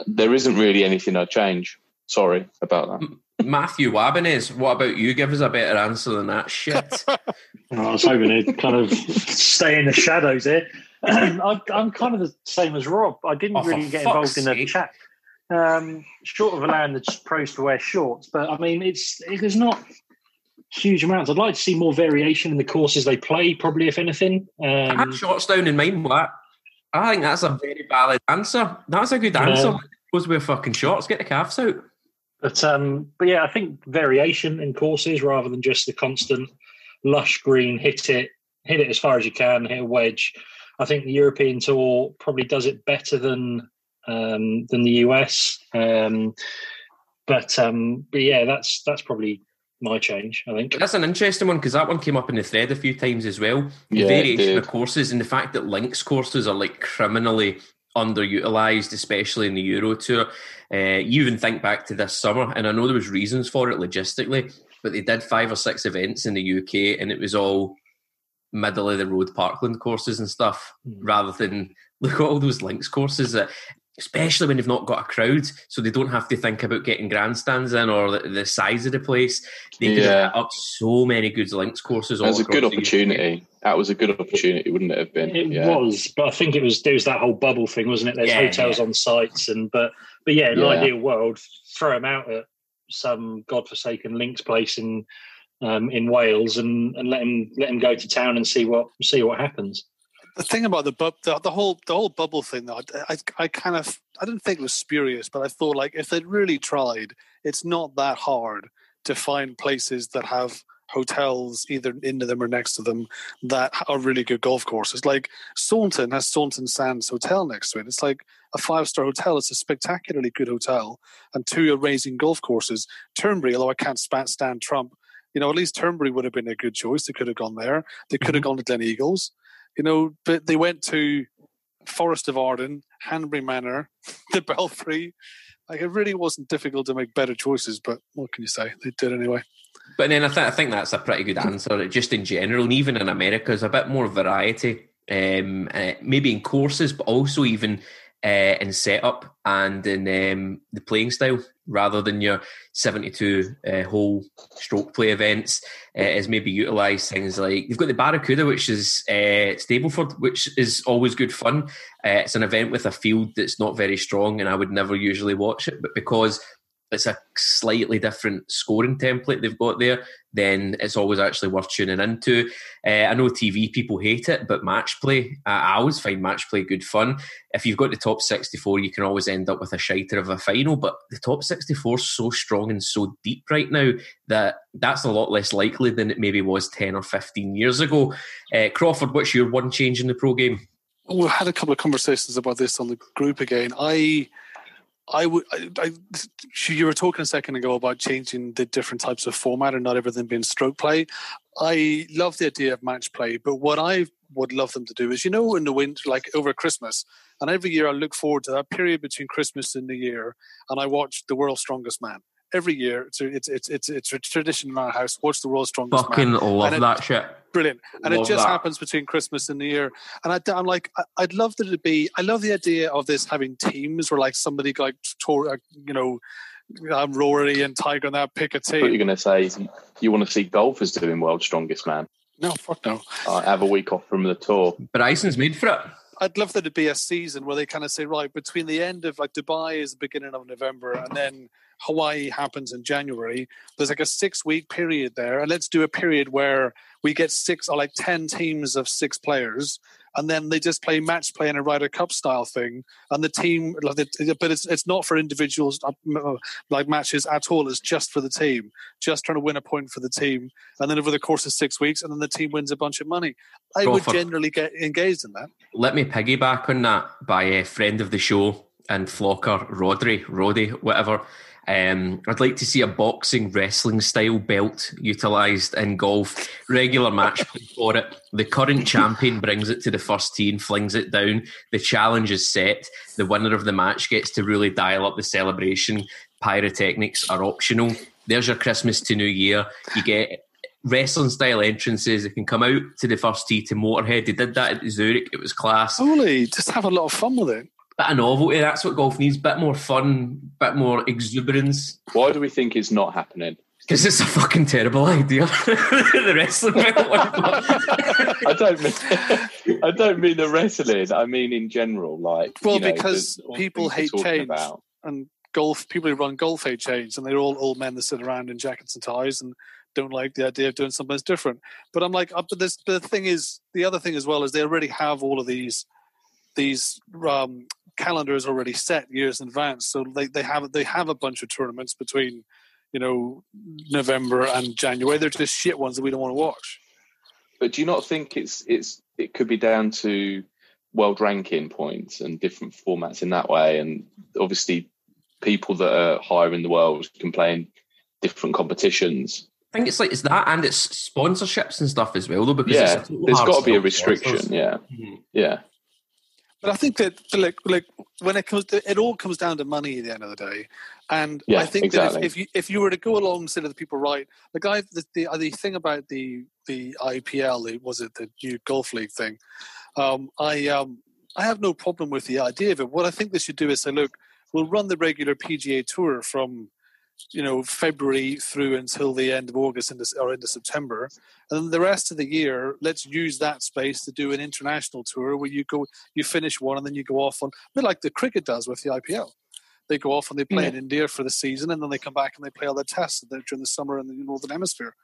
there isn't really anything I'd change. Sorry about that. Matthew Wabanez, what about you? Give us a better answer than that shit. Oh, I was hoping to kind of stay in the shadows here. I, I'm kind of the same as Rob. I didn't Oh, really get fuck's involved in the chat. Um, short of allowing the pros to wear shorts, but I mean, it's it, there's not huge amounts. I'd like to see more variation in the courses they play. Probably, if anything. I Um, had shorts down in mind. What? I think that's a very valid answer. That's a good Yeah. answer. Goes with fucking shorts. Get the calves out. But um, but yeah, I think variation in courses rather than just the constant lush green hit it, hit it as far as you can, hit a wedge. I think the European Tour probably does it better than um, than the US. Um, but um, but yeah, that's that's probably my change. I think. That's an interesting one because that one came up in the thread a few times as well. The Yeah, variation of courses and the fact that links courses are like criminally underutilized, especially in the Euro Tour. Uh, you even think back to this summer, and I know there was reasons for it logistically, but they did five or six events in the UK, and it was all middle of the road parkland courses and stuff, Mm. rather than look at all those links courses that. Especially when they've not got a crowd, so they don't have to think about getting grandstands in or the, the size of the place. They could Yeah. have up so many good links courses. That was a good opportunity. That was a good opportunity, wouldn't it have been? It yeah. was, but I think it was there was that whole bubble thing, wasn't it? There's Yeah, hotels yeah. on sites, and but but yeah, in Yeah. an ideal world, throw them out at some godforsaken links place in um, in Wales, and and let him let him go to town and see what see what happens. The thing about the bub, the, the whole the whole bubble thing, though, I, I, I kind of I didn't think it was spurious, but I thought like if they'd really tried, it's not that hard to find places that have hotels either into them or next to them that are really good golf courses. Like Saunton has Saunton Sands Hotel next to it. It's like a five star hotel. It's a spectacularly good hotel and two amazing golf courses. Turnberry, although I can't stand Trump, you know, at least Turnberry would have been a good choice. They could have gone there. They could have mm-hmm. gone to Gleneagles, you know, but they went to Forest of Arden, Hanbury Manor, the Belfry. Like it really wasn't difficult to make better choices, but what can you say? They did anyway. But then I, th- I think that's a pretty good answer. Just in general, and even in America, there's a bit more variety. Um, uh, maybe in courses, but also even uh, in setup and in um, the playing style rather than your 72 uh, hole stroke play events uh, is maybe utilise things like you've got the Barracuda which is uh, Stableford which is always good fun. Uh, it's an event with a field that's not very strong and I would never usually watch it but because it's a slightly different scoring template they've got there, then it's always actually worth tuning into. Uh, I know TV people hate it, but match play, I always find match play good fun. If you've got the top 64, you can always end up with a shiter of a final, but the top 64 is so strong and so deep right now that that's a lot less likely than it maybe was 10 or 15 years ago. Uh, Crawford, what's your one change in the pro game? We've had a couple of conversations about this on the group again. I I would. I, I, you were talking a second ago about changing the different types of format and not everything being stroke play. I love the idea of match play, but what I would love them to do is, you know, in the winter, like over Christmas, and every year I look forward to that period between Christmas and New Year, and I watch The World's Strongest Man every year. It's a, it's it's it's it's a tradition in our house. Watch the world's strongest Fucking man. love And it- that shit. Brilliant, and Love it just that. happens between Christmas and New Year. And I, I'm like, I- I'd love that it be. I love the idea of this having teams where like somebody like tore, uh, you know, um, Rory and Tiger and that pick a I thought you're going to say you want to see golfers doing world's strongest man. No, fuck no. Uh, have a week off from the tour. But Bryson's made for it. I'd love there to be a season where they kind of say, right, between the end of like Dubai is the beginning of November and then Hawaii happens in January. There's like a six week period there. And let's do a period where we get six or like 10 teams of six players. And then they just play match play in a Ryder Cup style thing. And the team, but it's it's not for individuals uh, like matches at all. It's just for the team, just trying to win a point for the team. And then over the course of six weeks, and then the team wins a bunch of money. I would generally get engaged in that. Let me piggyback on that by a friend of the show and flocker, Rodri, Roddy, whatever. Um, I'd like to see a boxing wrestling style belt utilised in golf. Regular match play for it. The current champion brings it to the first tee and flings it down. The challenge is set. The winner of the match gets to really dial up the celebration. Pyrotechnics are optional. There's your Christmas to New Year. You get wrestling style entrances. They can come out to the first tee to Motorhead. They did that at Zurich. It was class. Holy, just have a lot of fun with it. Bit of novelty. That's what golf needs. Bit more fun. Bit more exuberance. Why do we think it's not happening? Because it's a fucking terrible idea. the wrestling belt. I don't mean I don't mean the wrestling. I mean in general, like Well, you know, because the- all the people hate we're change. About. And golf, people who run golf hate change, and they're all old men that sit around in jackets and ties and don't like the idea of doing something that's different. But I'm like, uh, but this, the thing is, the other thing as well is they already have all of these these um, calendars already set years in advance. So they, they have they have a bunch of tournaments between you know November and January. They're just shit ones that we don't want to watch. But do you not think it's it's it could be down to world ranking points and different formats in that way? And obviously, people that are higher in the world can play in different competitions. I think it's like it's that and it's sponsorships and stuff as well, though. Because Yeah, it's a total got to be a restriction. sponsors. Yeah, Mhm. yeah. But I think that like like when it comes to, it all comes down to money at the end of the day. And Yeah, I think exactly. that if, if you if you were to go along say to the people, right, the guy the the, the thing about the the IPL, was it the new golf league thing? Um, I um I have no problem with the idea of it. What I think they should do is say, look, we'll run the regular PGA tour from you know February through until the end of August into, or into September, and then the rest of the year, let's use that space to do an international tour where you go, you finish one, and then you go off on a bit like the cricket does with the IPL. They go off and they play in India for the season, and then they come back and they play all their tests during the summer in the northern hemisphere,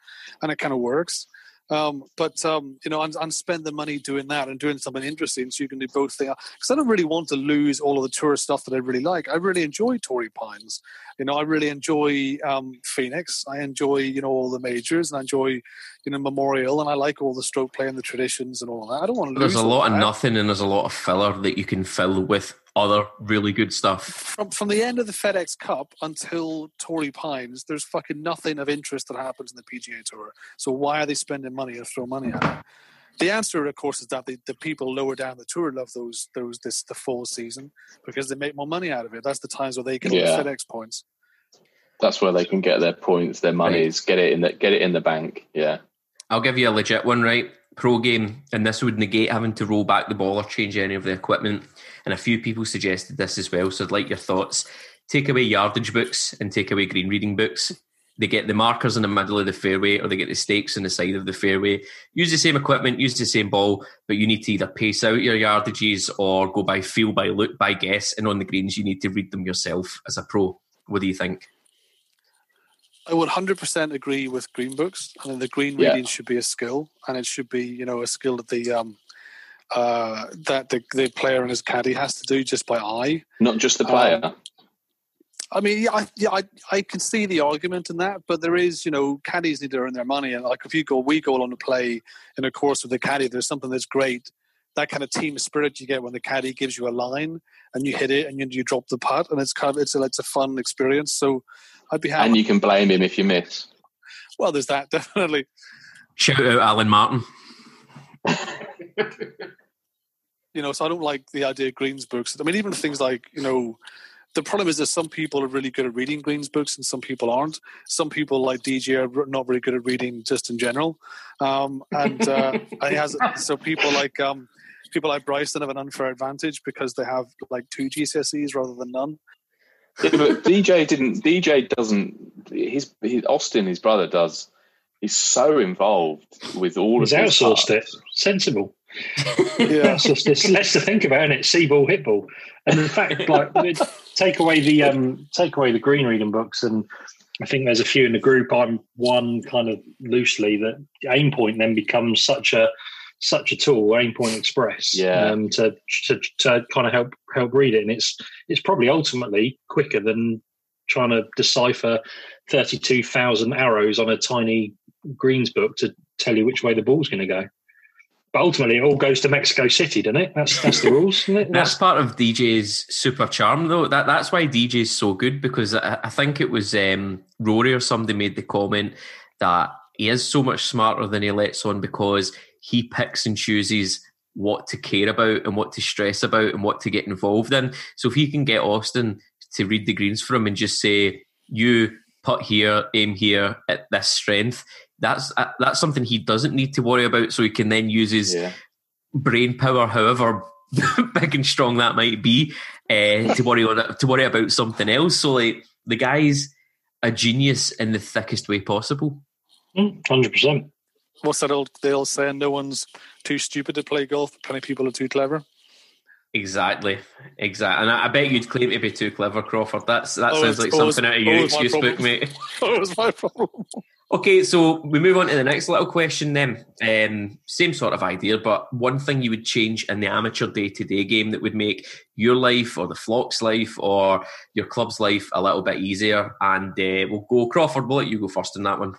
and it kind of works. Um, but um, you know, and, and spend the money doing that and doing something interesting, so you can do both things. Because I don't really want to lose all of the tourist stuff that I really like. I really enjoy Torrey Pines. You know, I really enjoy um, Phoenix. I enjoy you know all the majors, and I enjoy you know Memorial, and I like all the stroke play and the traditions and all that. I don't want to. There's lose a all lot of nothing and there's a lot of filler that you can fill with other really good stuff. from from the end of the FedEx Cup until Torrey Pines, there's fucking nothing of interest that happens in the PGA Tour. So why are they spending money or throw money at it? The answer, of course, is that the, the people lower down the tour love those those this the fall season because they make more money out of it. That's the times where they get Yeah. the FedEx points. That's where they can get their points, their monies, get it in the get it in the bank. Yeah. I'll give you a legit one, right? Pro game, and this would negate having to roll back the ball or change any of the equipment. And a few people suggested this as well, so I'd like your thoughts. Take away yardage books and take away green reading books. They get the markers in the middle of the fairway or they get the stakes on the side of the fairway. Use the same equipment, use the same ball, but you need to either pace out your yardages or go by feel, by look, by guess. And on the greens, you need to read them yourself as a pro. What do you think? I would hundred percent agree with green books. I mean, the green Yeah. reading should be a skill, and it should be you know a skill that the um, uh, that the, the player and his caddy has to do just by eye. Not just the player. I mean, yeah, I, yeah, I, I can see the argument in that, but there is, you know, caddies need to earn their money, and like if you go, we go on to play in a course with the caddy. There's something that's great, that kind of team spirit you get when the caddy gives you a line and you hit it and you, you drop the putt, and it's kind of it's a it's a fun experience. So I'd be happy. and you can blame him if you miss. well, there's that definitely. Shout out Alan Martin. you know, so I don't like the idea of Green's books. I mean, even things like, you know, the problem is that some people are really good at reading Green's books and some people aren't. Some people like DJ are not very good at reading just in general. Um, and uh, and he has, so people like, um, people like Bryson have an unfair advantage because they have like two GCSEs rather than none. Yeah, but DJ didn't. DJ doesn't. His, his Austin, his brother, does. He's so involved with all He's of his outsourced stuff. it. Sensible. Yeah. It's just it's less to think about, is it? See ball, hit ball, and in fact, like take away the um, take away the green reading books, and I think there's a few in the group. I'm one kind of loosely that aim point then becomes such a such a tool, aim point express, Yeah. um, to, to to kind of help help read it, and it's it's probably ultimately quicker than trying to decipher thirty two thousand arrows on a tiny greens book to tell you which way the ball's going to go. But ultimately, it all goes to Mexico City, doesn't it? That's that's the rules. Isn't it? That's part of DJ's super charm, though. That that's why DJ's so good because I, I think it was um, Rory or somebody made the comment that he is so much smarter than he lets on because he picks and chooses what to care about and what to stress about and what to get involved in. So if he can get Austin to read the greens for him and just say, "You put here, aim here at this strength," that's uh, that's something he doesn't need to worry about. So he can then use his Yeah. brain power, however big and strong that might be, uh, to worry on to worry about something else. So like the guy's a genius in the thickest way possible. Hundred percent. What's that old, the old saying? No one's too stupid to play golf, plenty of people are too clever. Exactly, exactly. And I, I bet you'd claim to be too clever, Crawford. That's that Oh, sounds like always- something out of your excuse book, mate. that was my problem. Okay, so we move on to the next little question then. Um, same sort of idea, but one thing you would change in the amateur day to day game that would make your life or the flock's life or your club's life a little bit easier. And uh, we'll go, Crawford, we'll let you go first in that one.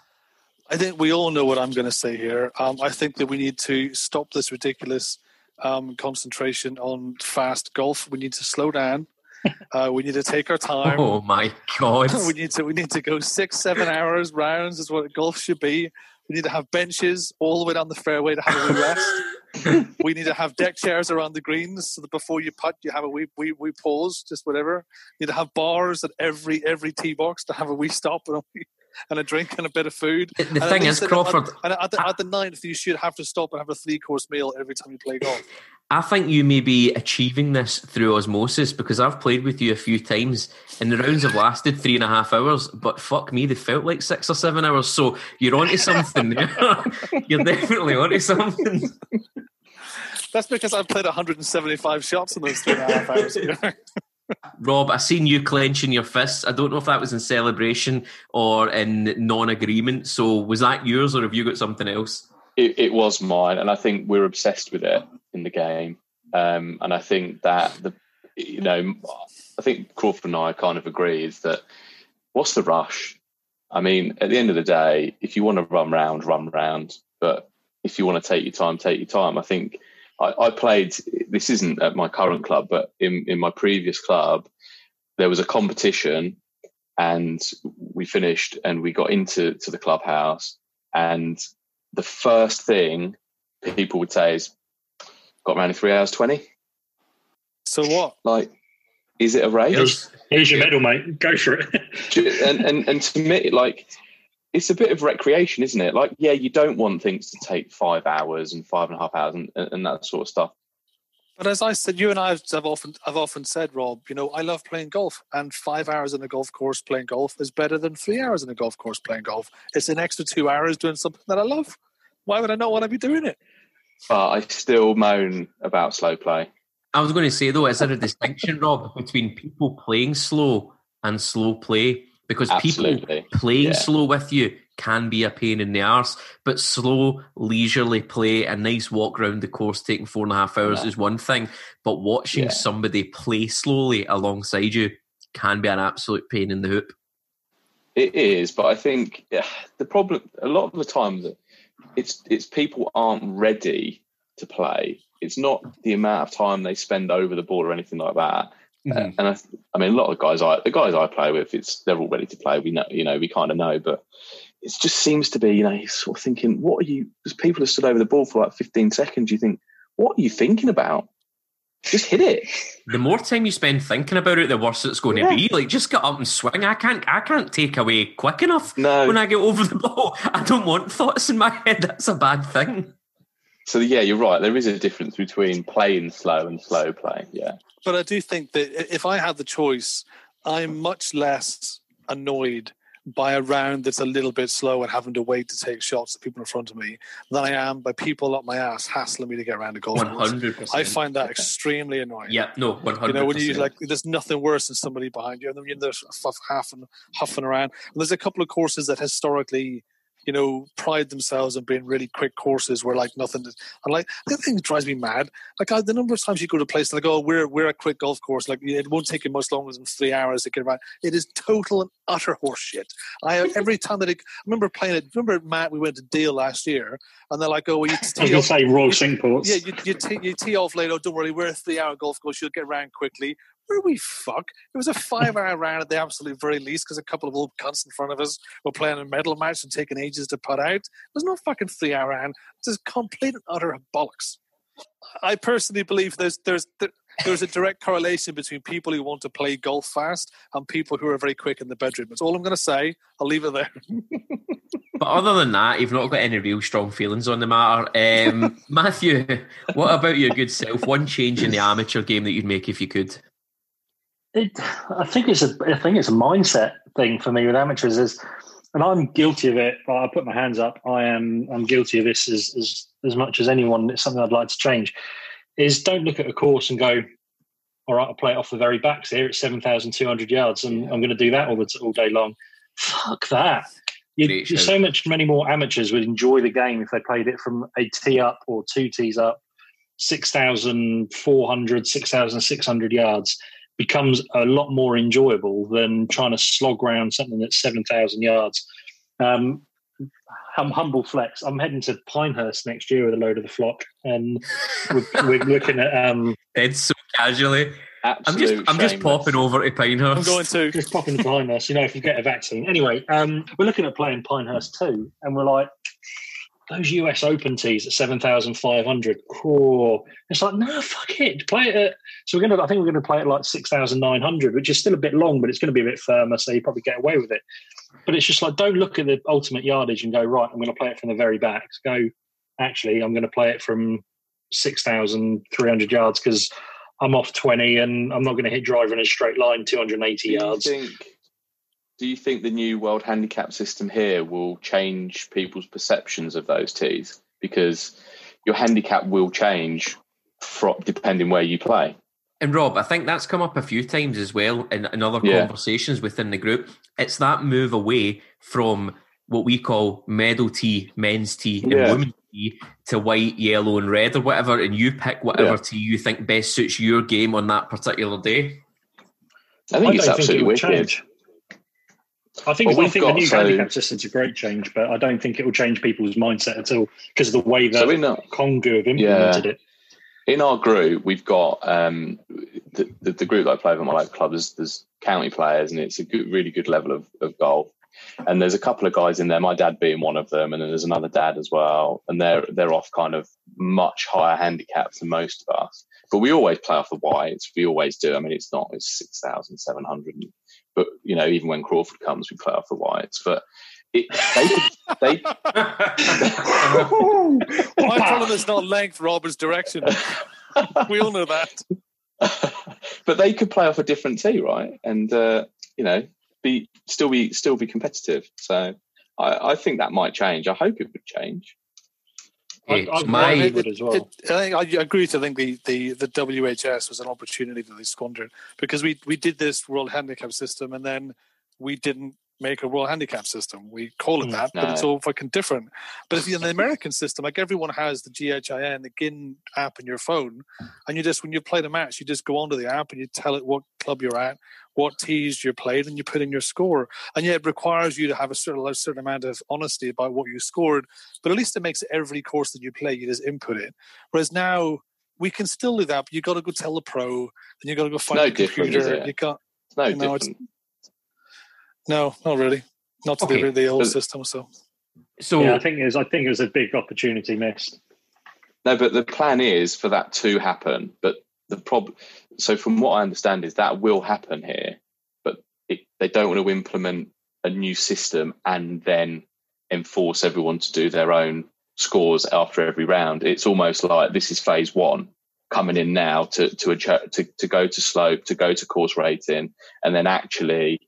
I think we all know what I'm going to say here. Um, I think that we need to stop this ridiculous um, concentration on fast golf. We need to slow down. Uh, we need to take our time. Oh my God. we need to we need to go six seven hours rounds is what golf should be. We need to have benches all the way down the fairway to have a wee rest. we need to have deck chairs around the greens so that before you putt you have a wee wee, wee pause, just whatever. You need to have bars at every every tee box to have a wee stop and a, wee, and a drink and a bit of food. The, And at thing is, at oh, the- Crawford, And at the, at the ninth, you should have to stop and have a three course meal every time you play golf. I think you may be achieving this through osmosis because I've played with you a few times and the rounds have lasted three and a half hours, but fuck me, they felt like six or seven hours. So you're onto something there. you're definitely onto something. That's because I've played 175 shots in those three and a half hours. Rob, I seen you clenching your fists. I don't know if that was in celebration or in non agreement. So was that yours or have you got something else? It, it was mine, and I think we're obsessed with it in the game. Um, and I think that the, you know, I think Crawford and I kind of agree is that what's the rush? I mean, at the end of the day, if you want to run round, run round. But if you want to take your time, take your time. I think I, I played. This isn't at my current club, but in in my previous club, there was a competition, and we finished, and we got into to the clubhouse, and the first thing people would say is, "Got around in three hours 20. So what? Like, is it a race? Here's, here's your medal, mate. Go for it. and, and and to me, like it's a bit of recreation, isn't it? Like, yeah, you don't want things to take five hours and five and a half hours and, and that sort of stuff. But as I said, you and I have often I've often said, Rob, you know, I love playing golf, and five hours in a golf course playing golf is better than three hours in a golf course playing golf. It's an extra two hours doing something that I love. Why would I not want to be doing it? But I still moan about slow play. I was going to say though, is there a distinction, Rob, between people playing slow and slow play? Because Absolutely. people playing Yeah. slow with you can be a pain in the arse, but slow, leisurely play, a nice walk around the course taking four and a half hours Yeah. is one thing, but watching Yeah. somebody play slowly alongside you can be an absolute pain in the hoop. It is, but I think the problem a lot of the time that it's it's people aren't ready to play. It's not the amount of time they spend over the ball or anything like that. Uh, and I, I mean, a lot of guys I the guys I play with, it's they're all ready to play. We know, you know, we kind of know, but it just seems to be, you know, you're sort of thinking, what are you? Because people have stood over the ball for like 15 seconds. You think, what are you thinking about? Just hit it. The more time you spend thinking about it, the worse it's going to be. Like, just get up and swing. I can't. I can't take away quick enough No. when I get over the ball. I don't want thoughts in my head. That's a bad thing. So yeah, you're right. There is a difference between playing slow and slow play. Yeah. But I do think that if I had the choice, I'm much less annoyed by a round that's a little bit slow and having to wait to take shots at people in front of me than I am by people up my ass hassling me to get around a golf One course. hundred I find that extremely annoying. Yeah. No. One You hundred. know, when you like, there's nothing worse than somebody behind you, and then you're there huff, huffing, huffing around. And there's a couple of courses that historically, you know, pride themselves on being really quick courses where like nothing. Is, and like the thing that drives me mad, like I, the number of times you go to a place and they go, oh, "We're we're a quick golf course," like it won't take you much longer than three hours to get around. It is total and utter horseshit. I uh, every time that I, I remember playing it. Remember Matt? We went to Deal last year, and they're like, "Oh, well, you going to say Royal Cinque Ports. yeah, you, you, tee, you tee off late. Oh, don't worry, we're a three-hour golf course. You'll get around quickly. Where we fuck? It was a five-hour round at the absolute very least because a couple of old cunts in front of us were playing a medal match and taking ages to put out. There's no fucking three-hour round. It's just complete and utter bollocks. I personally believe there's there's there's a direct correlation between people who want to play golf fast and people who are very quick in the bedroom. That's all I'm going to say. I'll leave it there. But other than that, you've not got any real strong feelings on the matter. Um, Matthew, what about your good self? One change in the amateur game that you'd make if you could? It, I think it's a I think it's a mindset thing for me with amateurs is, and I'm guilty of it. But I put my hands up. I am I'm guilty of this as as as much as anyone. It's something I'd like to change. Is don't look at a course and go, all right, I'll play it off the very backs here at seven thousand two hundred yards, and I'm going to do that all the all day long. Fuck that. You, Great you shout. so much many more amateurs would enjoy the game if they played it from a tee up or two tees up, 6,400, 6,600 yards becomes a lot more enjoyable than trying to slog around something that's 7,000 yards. Um, I'm humble flex. I'm heading to Pinehurst next year with a load of the flock, and we're, we're looking at um, Dead so casually. I'm Absolute just I'm just popping over to Pinehurst. I'm going to. just popping to Pinehurst. You know, if you get a vaccine. Anyway, um, we're looking at playing Pinehurst too, and we're like, those US Open tees at seven thousand five hundred. Cool. It's like, no, fuck it. Play it. At, so we're gonna. I think we're gonna play it like six thousand nine hundred, which is still a bit long, but it's going to be a bit firmer, so you probably get away with it. But it's just like, don't look at the ultimate yardage and go, right, I'm going to play it from the very back. Go, actually, I'm going to play it from six thousand three hundred yards because. I'm off 20 and I'm not going to hit driver in a straight line 280 Do you yards. think? Do you think the new world handicap system here will change people's perceptions of those tees? Because your handicap will change fro depending where you play. And Rob, I think that's come up a few times as well in, in other Yeah. conversations within the group. It's that move away from what we call medal tee, men's tee, and Yeah. women's to white, yellow, and red or whatever, and you pick whatever Yeah. tee you think best suits your game on that particular day. I think it's don't absolutely it will wicked. change. I think, Well, I think the new so- handicap system's a great change, but I don't think it will change people's mindset at all because of the way that So our, CONGU have implemented it. in our group, we've got um, the, the, the group that I play with at my local club. There's, there's county players, and it's a good, really good level of, of golf. And there's a couple of guys in there, my dad being one of them, and then there's another dad as well. And they're they're off kind of much higher handicaps than most of us. But we always play off the whites. We always do. I mean, it's not it's six thousand seven hundred. But you know, even when Crawford comes, we play off the whites. But it, they could, they My problem is not length, Robert's direction. we all know that. but they could play off a different tee, right? And uh, you know, be still be still be competitive. So I, I think that might change. I hope it would change. I, I, my- I It- as well. it- I think I agree. To think the, the the WHS was an opportunity that they squandered because we we did this world handicap system and then we didn't make a world handicap system. We call it Mm, that, but it's all fucking different. But if you're in the American system, like everyone has the GHIN, the GHIN app in your phone, and you just when you play the match, you just go onto the app and you tell it what club you're at, what tees you played, and you put in your score. And yeah, it requires you to have a certain, a certain amount of honesty about what you scored, but at least it makes every course that you play, you just input it. Whereas now we can still do that, but you've got to go tell the pro, and you've got to go find no the computer. You got It's no you know, it's- different. No, not really, not to Okay, the, the old but- system. So So yeah, I think it was. I think it was a big opportunity missed. No, but the plan is for that to happen. But the problem, so from what I understand, is that will happen here, but it, they don't want to implement a new system and then enforce everyone to do their own scores after every round. It's almost like this is phase one coming in now to to adju- to, to go to slope, to go to course rating, and then actually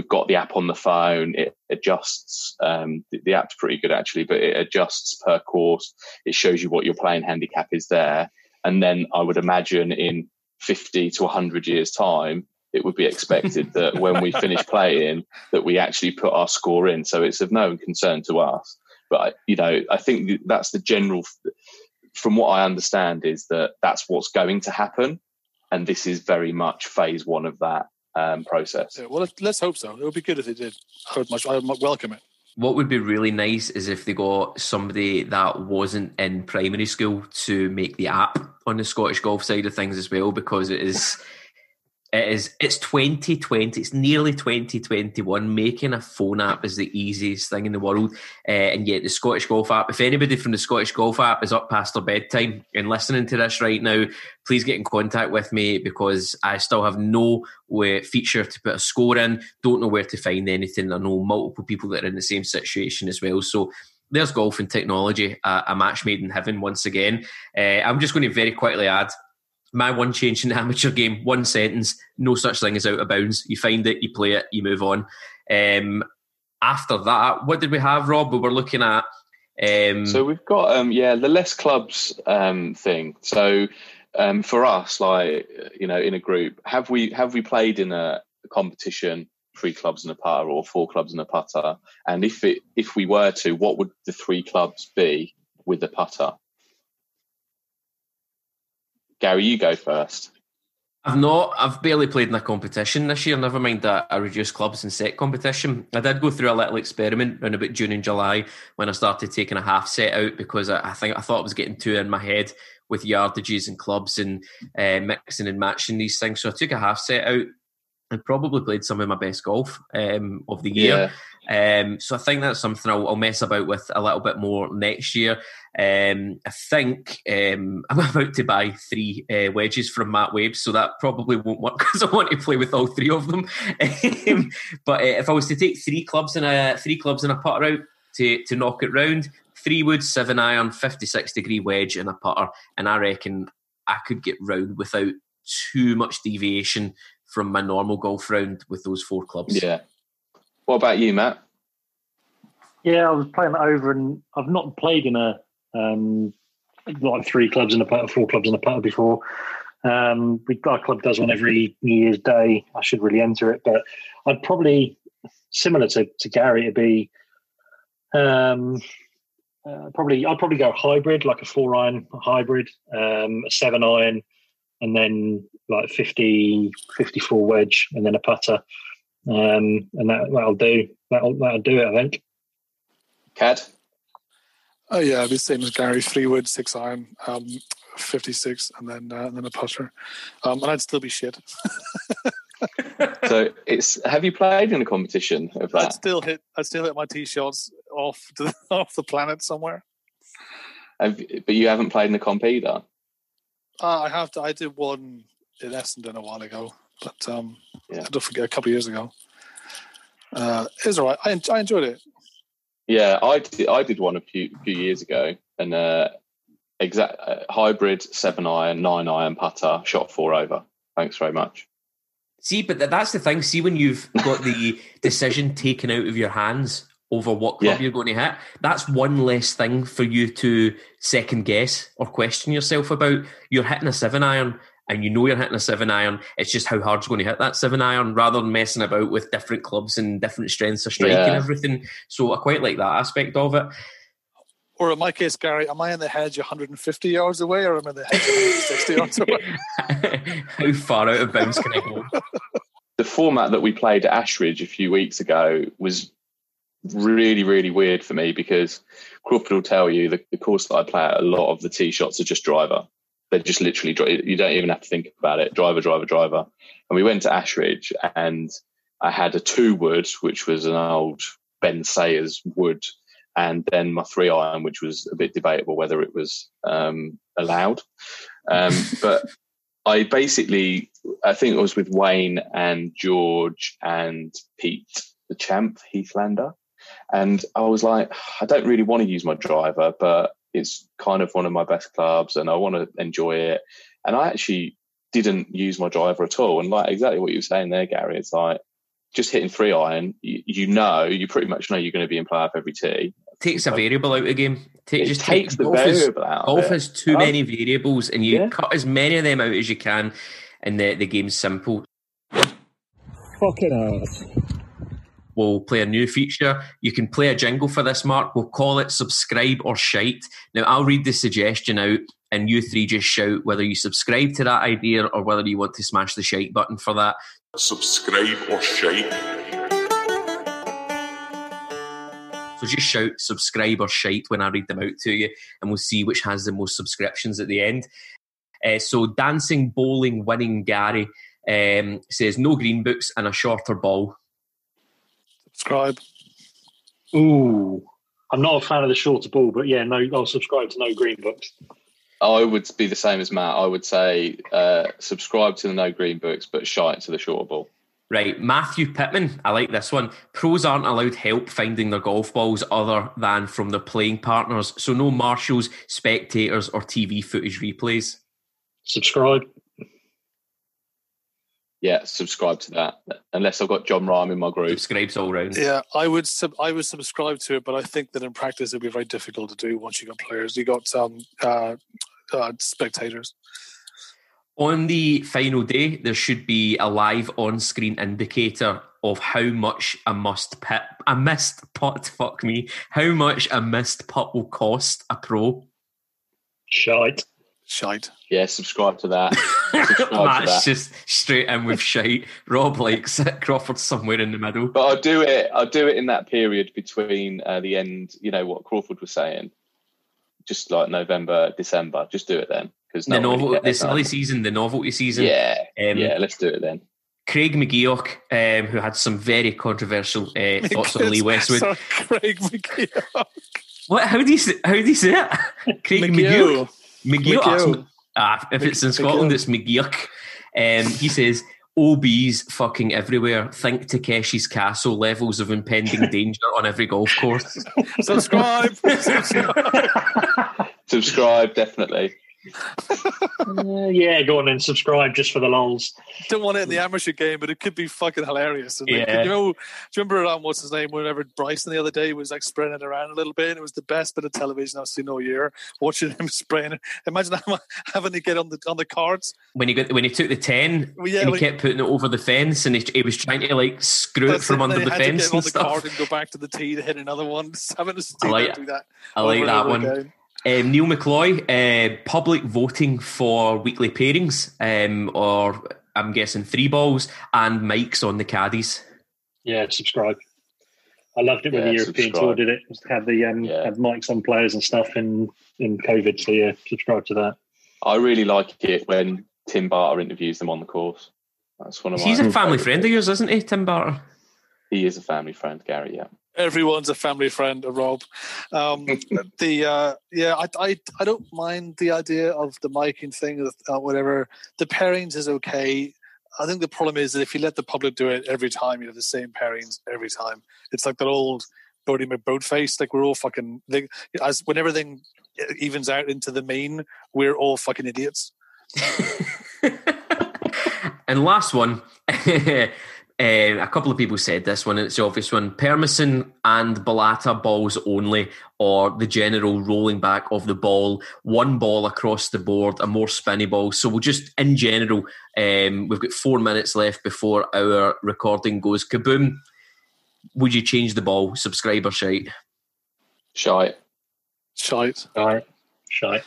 we've got the app on the phone. It adjusts. Um, the, the app's pretty good actually, but it adjusts per course it shows you what your playing handicap is there. And then I would imagine in 50 to 100 years' time, it would be expected that when we finish playing, that we actually put our score in. So it's of no concern to us. But, you know, I think that's the general, from what I understand, is that that's what's going to happen. And this is very much phase one of that um, process. yeah, well, let- let's hope so. It would be good if they did. I would much. I would welcome it. what would be really nice is if they got somebody that wasn't in primary school to make the app on the Scottish golf side of things as well, because it is. It is. It's 2020. It's nearly 2021. Making a phone app is the easiest thing in the world, uh, and yet the Scottish Golf app. If anybody from the Scottish Golf app is up past their bedtime and listening to this right now, please get in contact with me because I still have no way, feature to put a score in. Don't know where to find anything. I know multiple people that are in the same situation as well. So there's golf and technology, a match made in heaven once again. Uh, I'm just going to very quickly add my one change in the amateur game, one sentence, no such thing as out of bounds. You find it, you play it, you move on. Um, after that, what did we have, Rob? We were looking at. Um, So we've got um yeah the less clubs um thing. So um for us like you know in a group have we have we played in a competition three clubs and a putter or four clubs and a putter and if it if we were to what would the three clubs be with the putter? Gary, you go first. I've not. I've barely played in a competition this year. Never mind a, a reduced clubs and set competition. I did go through a little experiment around about June and July when I started taking a half set out because I, I think I thought I was getting too in my head with yardages and clubs and uh, mixing and matching these things. So I took a half set out and probably played some of my best golf um, of the year. Um, so I think that's something I'll, I'll mess about with a little bit more next year. Um, I think um, I'm about to buy three uh, wedges from Matt Webb, so that probably won't work because I want to play with all three of them. Um, but uh, if I was to take three clubs and a three clubs and a putter out to to knock it round, three wood, seven iron, fifty six degree wedge, and a putter, and I reckon I could get round without too much deviation from my normal golf round with those four clubs. Yeah. What about you, Matt? Yeah, I was playing that over, and I've not played in a um, like three clubs and a putter, four clubs and a putter before. Um, we, our club does one every New Year's Day. I should really enter it, but I'd probably similar to, to Gary. It'd be um, uh, probably I'd probably go hybrid, like a four iron hybrid, um, a seven iron, and then like 50, 54 wedge, and then a putter, um, and that that'll do. That'll that'll do it. I think. Cad. Oh yeah, it'd be the same as Gary. Three wood, six iron, um, fifty six, and then uh, and then a putter. Um, and I'd still be shit. so it's. Have you played in a competition of that? I'd still hit. I'd still hit my tee shots off to, off the planet somewhere. Have, but you haven't played in a comp either. Uh, I have to. I did one in Essendon a while ago, but um, Yeah. I don't forget a couple of years ago. Uh, it was all right. I, I enjoyed it. Yeah, I did, I did one a few few years ago, and uh, exact uh, hybrid seven iron, nine iron putter, shot four over. Thanks very much. See, but th- that's the thing. See, when you've got the decision taken out of your hands over what club Yeah. you're going to hit, that's one less thing for you to second guess or question yourself about. You're hitting a seven iron and you know you're hitting a seven iron. It's just how hard's going to hit that seven iron rather than messing about with different clubs and different strengths of strike and everything. So I quite like that aspect of it. Or in my case, Gary, am I in the hedge 150 yards away, or am I in the hedge 160 yards away? how far out of bounds can I go? The format that we played at Ashridge a few weeks ago was really, really weird for me because Crawford will tell you the, the course that I play at, a lot of the tee shots are just driver. They're just literally, you don't even have to think about it. Driver, driver, driver. And we went to Ashridge and I had a two wood, which was an old Ben Sayers wood, and then my three iron, which was a bit debatable whether it was um, allowed. Um, but I basically, I think it was with Wayne and George and Pete, the champ, Heathlander. And I was like, I don't really want to use my driver, but it's kind of one of my best clubs and I want to enjoy it. And I actually didn't use my driver at all. And like exactly what you were saying there, Gary, it's like just hitting three iron, you, you know, you pretty much know you're going to be in play off every tee. Takes a variable out of the game. Take, It just takes take the golf is- variable out. of golf it. has too Oh. many variables and you Yeah. cut as many of them out as you can and the, the game's simple Fucking ass. We'll play a new feature. You can play a jingle for this mark. We'll call it subscribe or shite. Now i'll read the suggestion out and you three just shout whether you subscribe to that idea or whether you want to smash the shite button for that. Subscribe or shite. so just shout subscribe or shite when i read them out to you and we'll see which has the most subscriptions at the end. Uh, so dancing bowling winning gary um, says no green books and a shorter ball Subscribe. Ooh, I'm not a fan of the shorter ball, but yeah, no, I'll subscribe to no green books. I would be the same as Matt. I would say uh, subscribe to the no green books, but shite to the shorter ball. Right, Matthew Pittman. I like this one. Pros aren't allowed help finding their golf balls other than from their playing partners. So no marshals, spectators, or TV footage replays. Subscribe. Yeah, subscribe to that. Unless I've got John Rhyme in my group. Subscribes all round. Yeah, I would sub- I would subscribe to it, but I think that in practice it'd be very difficult to do once you got players. You got um, uh, uh, spectators. On the final day, there should be a live on-screen indicator of how much a must pit, a missed putt. Fuck me. How much a missed putt will cost a pro? Shite. Shite. Yeah, subscribe to that. Subscribe to that. just straight in with shite. Rob likes it. Crawford's somewhere in the middle. But I'll do it. I'll do it in that period between uh, the end. You know what Crawford was saying, just like November, December. Just do it then, because the novel, the silly season, the novelty season. Yeah, Um, yeah. Let's do it then. Craig McGeoch, um, who had some very controversial uh, thoughts on Lee Westwood. Sorry, Craig McGee. What? How do you say, how do you say it? Craig McGeoch. McGeoch. McGeoch. Ah, if it's in Scotland, it's McGeoch. Um, he says. OBs fucking everywhere. Think Takeshi's Castle levels of impending danger on every golf course. Subscribe. Subscribe definitely. Uh, yeah, go on and subscribe just for the lols. Don't want it in the amateur game, but it could be fucking hilarious. And like, Yeah. you know, do you remember um, what's his name? Whenever Bryson the other day was like spraying it around a little bit, and it was the best bit of television I've seen all year. Watching him spraying it. Imagine having to get on the on the cards. When he got when he took the ten Well, yeah, and he kept putting it over the fence, and he, he was trying to like screw it from it, under the he fence and the stuff. card and go back to the tee to hit another one. Just having to I like- do that. I like that one. again. Um, Neil McCloy, uh, public voting for weekly pairings, um, or I'm guessing three balls and mics on the caddies. Yeah, subscribe. I loved it when Yeah, the European subscribe. Tour did it. Just Had the um, Yeah. had mics on players and stuff in in COVID. So yeah, subscribe to that. I really like it when Tim Barter interviews them on the course. That's one of my. He's a family friend of yours, isn't he, Tim Barter? He is a family friend, Gary. Yeah. Everyone's a family friend of Rob. Um, the uh, yeah, I, I I don't mind the idea of the miking thing, uh, whatever. The pairings is okay. I think the problem is that if you let the public do it every time, you have the same pairings every time. It's like that old Boaty McBoatface. Like we're all fucking. They, as when everything evens out into the main, we're all fucking idiots. and last one, uh, a couple of people said this one, and it's the obvious one. Persimmon and Balata balls only, or the general rolling back of the ball, one ball across the board, a more spinny ball. So we'll just, in general, um, we've got four minutes left before our recording goes kaboom. Would you change the ball, subscriber or shite? Shite. Shite. Shite.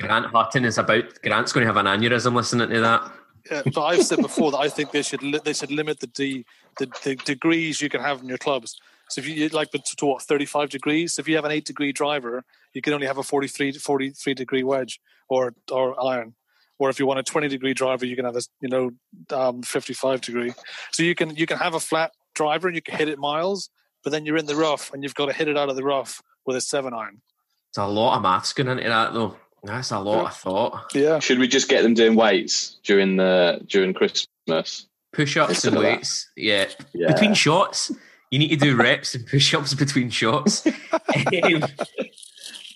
Grant Hutton is about, Grant's going to have an aneurysm listening to that. But I've said before that I think they should li- they should limit the, de- the the degrees you can have in your clubs. So if you like to, to what thirty five degrees, if you have an eight degree driver, you can only have a 43, 43 degree wedge or or iron. Or if you want a twenty degree driver, you can have a you know um, fifty five degree. So you can you can have a flat driver and you can hit it miles, but then you're in the rough and you've got to hit it out of the rough with a seven iron. It's a lot of maths going into that, though. That's a lot of thought. Yeah, Should we just get them doing weights during the during Christmas? Push ups and weights. Yeah. Yeah. Between shots, you need to do reps and push ups between shots. Um,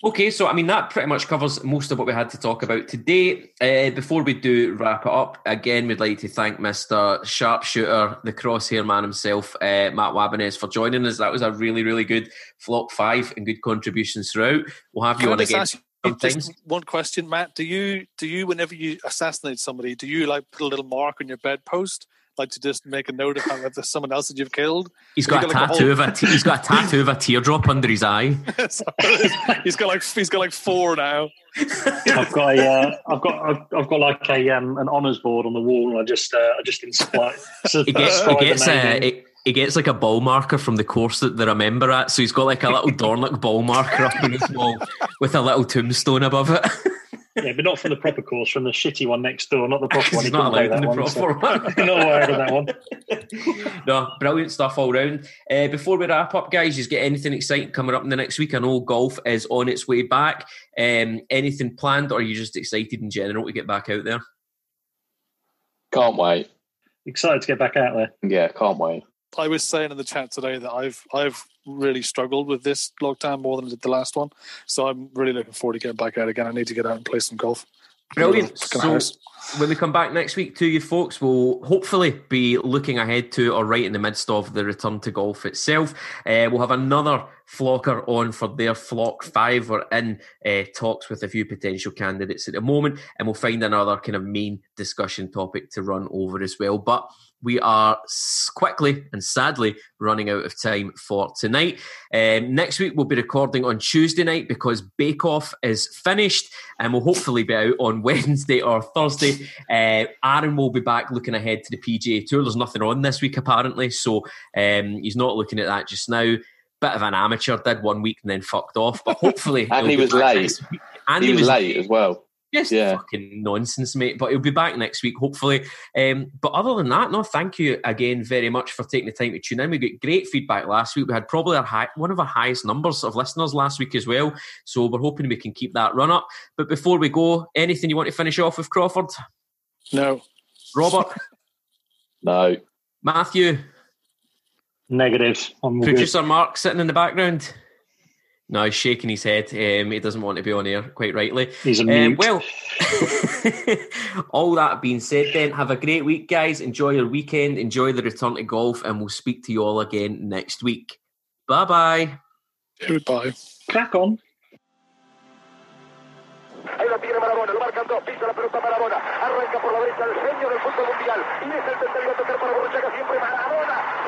okay, so I mean, that pretty much covers most of what we had to talk about today. Uh, before we do wrap it up, again, we'd like to thank Mr. Sharpshooter, the crosshair man himself, uh, Matt Wabanez, for joining us. That was a really, really good flop five and good contributions throughout. We'll have you Can I on just again. Ask you sometimes. just one question, Matt? Do you do you whenever you assassinate somebody, do you like put a little mark on your bedpost, like to just make a note of how if there's someone else that you've killed? He's Have got a like, tattoo whole- of a te- he's got a tattoo of a teardrop under his eye. he's got like he's got like four now. I've got a, uh, I've got, I've, I've got like a um, an honours board on the wall, and I just, uh, I just inscribe. He gets, he gets, uh, he, he gets like a ball marker from the course that they're a member at. So he's got like a little Dornoch ball marker up on his wall with a little tombstone above it. yeah, but not from the proper course, from the shitty one next door, not the proper one. He's He not allowed in the that one, proper so- one. not allowed in that one. no, brilliant stuff all round. Uh, before we wrap up, guys, you get anything exciting coming up in the next week? I know golf is on its way back. Um, anything planned, or are you just excited in general to get back out there? Can't wait. Excited to get back out there. Yeah, can't wait. I was saying in the chat today that I've I've really struggled with this lockdown more than I did the last one. So I'm really looking forward to getting back out again. I need to get out and play some golf. Brilliant. So when we come back next week to you folks, we'll hopefully be looking ahead to or right in the midst of the return to golf itself. Uh, we'll have another flocker on for their flock five. We're in uh, talks with a few potential candidates at the moment, and we'll find another kind of main discussion topic to run over as well. But we are quickly and sadly running out of time for tonight. Um, next week we'll be recording on Tuesday night because Bake Off is finished and we'll hopefully be out on Wednesday or Thursday. Uh, Aaron will be back looking ahead to the PGA Tour. There's nothing on this week apparently, so um, he's not looking at that just now. Bit of an amateur, did one week and then fucked off, but hopefully And he was late. And he, was, late as well. Just Yeah. fucking nonsense, mate. But he'll be back next week, hopefully. Um, but other than that, no, thank you again very much for taking the time to tune in. We got great feedback last week. We had probably our high, one of our highest numbers of listeners last week as well. So we're hoping we can keep that run up. But before we go, anything you want to finish off with, Crawford? No. Robert? No. Matthew? Negative. I'm all good. Producer Mark sitting in the background? No, he's shaking his head. Um, he doesn't want to be on air, quite rightly. He's a Um, well, all that being said, then have a great week, guys. Enjoy your weekend. Enjoy the return to golf, and we'll speak to you all again next week. Bye bye. Goodbye. Crack on. Ahí la tiene Maradona, lo marcan dos, pisa la pelota Maradona, arranca por la derecha el genio del fútbol mundial, y es el tercero a tocar para Burruchaga siempre Maradona,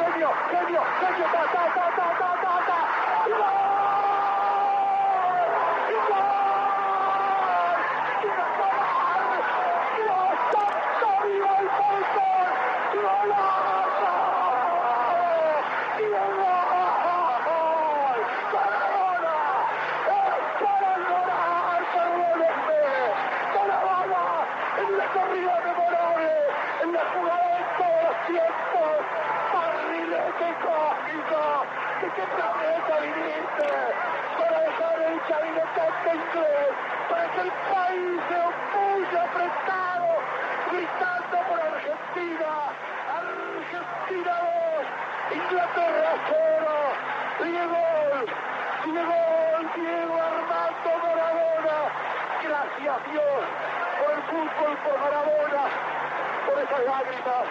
el país se opulle apretado, gritando por Argentina, Argentina 2, Inglaterra 0, Diego, Diego, Diego Armando Maradona, gracias Dios por el fútbol, por Maradona, por esas lágrimas,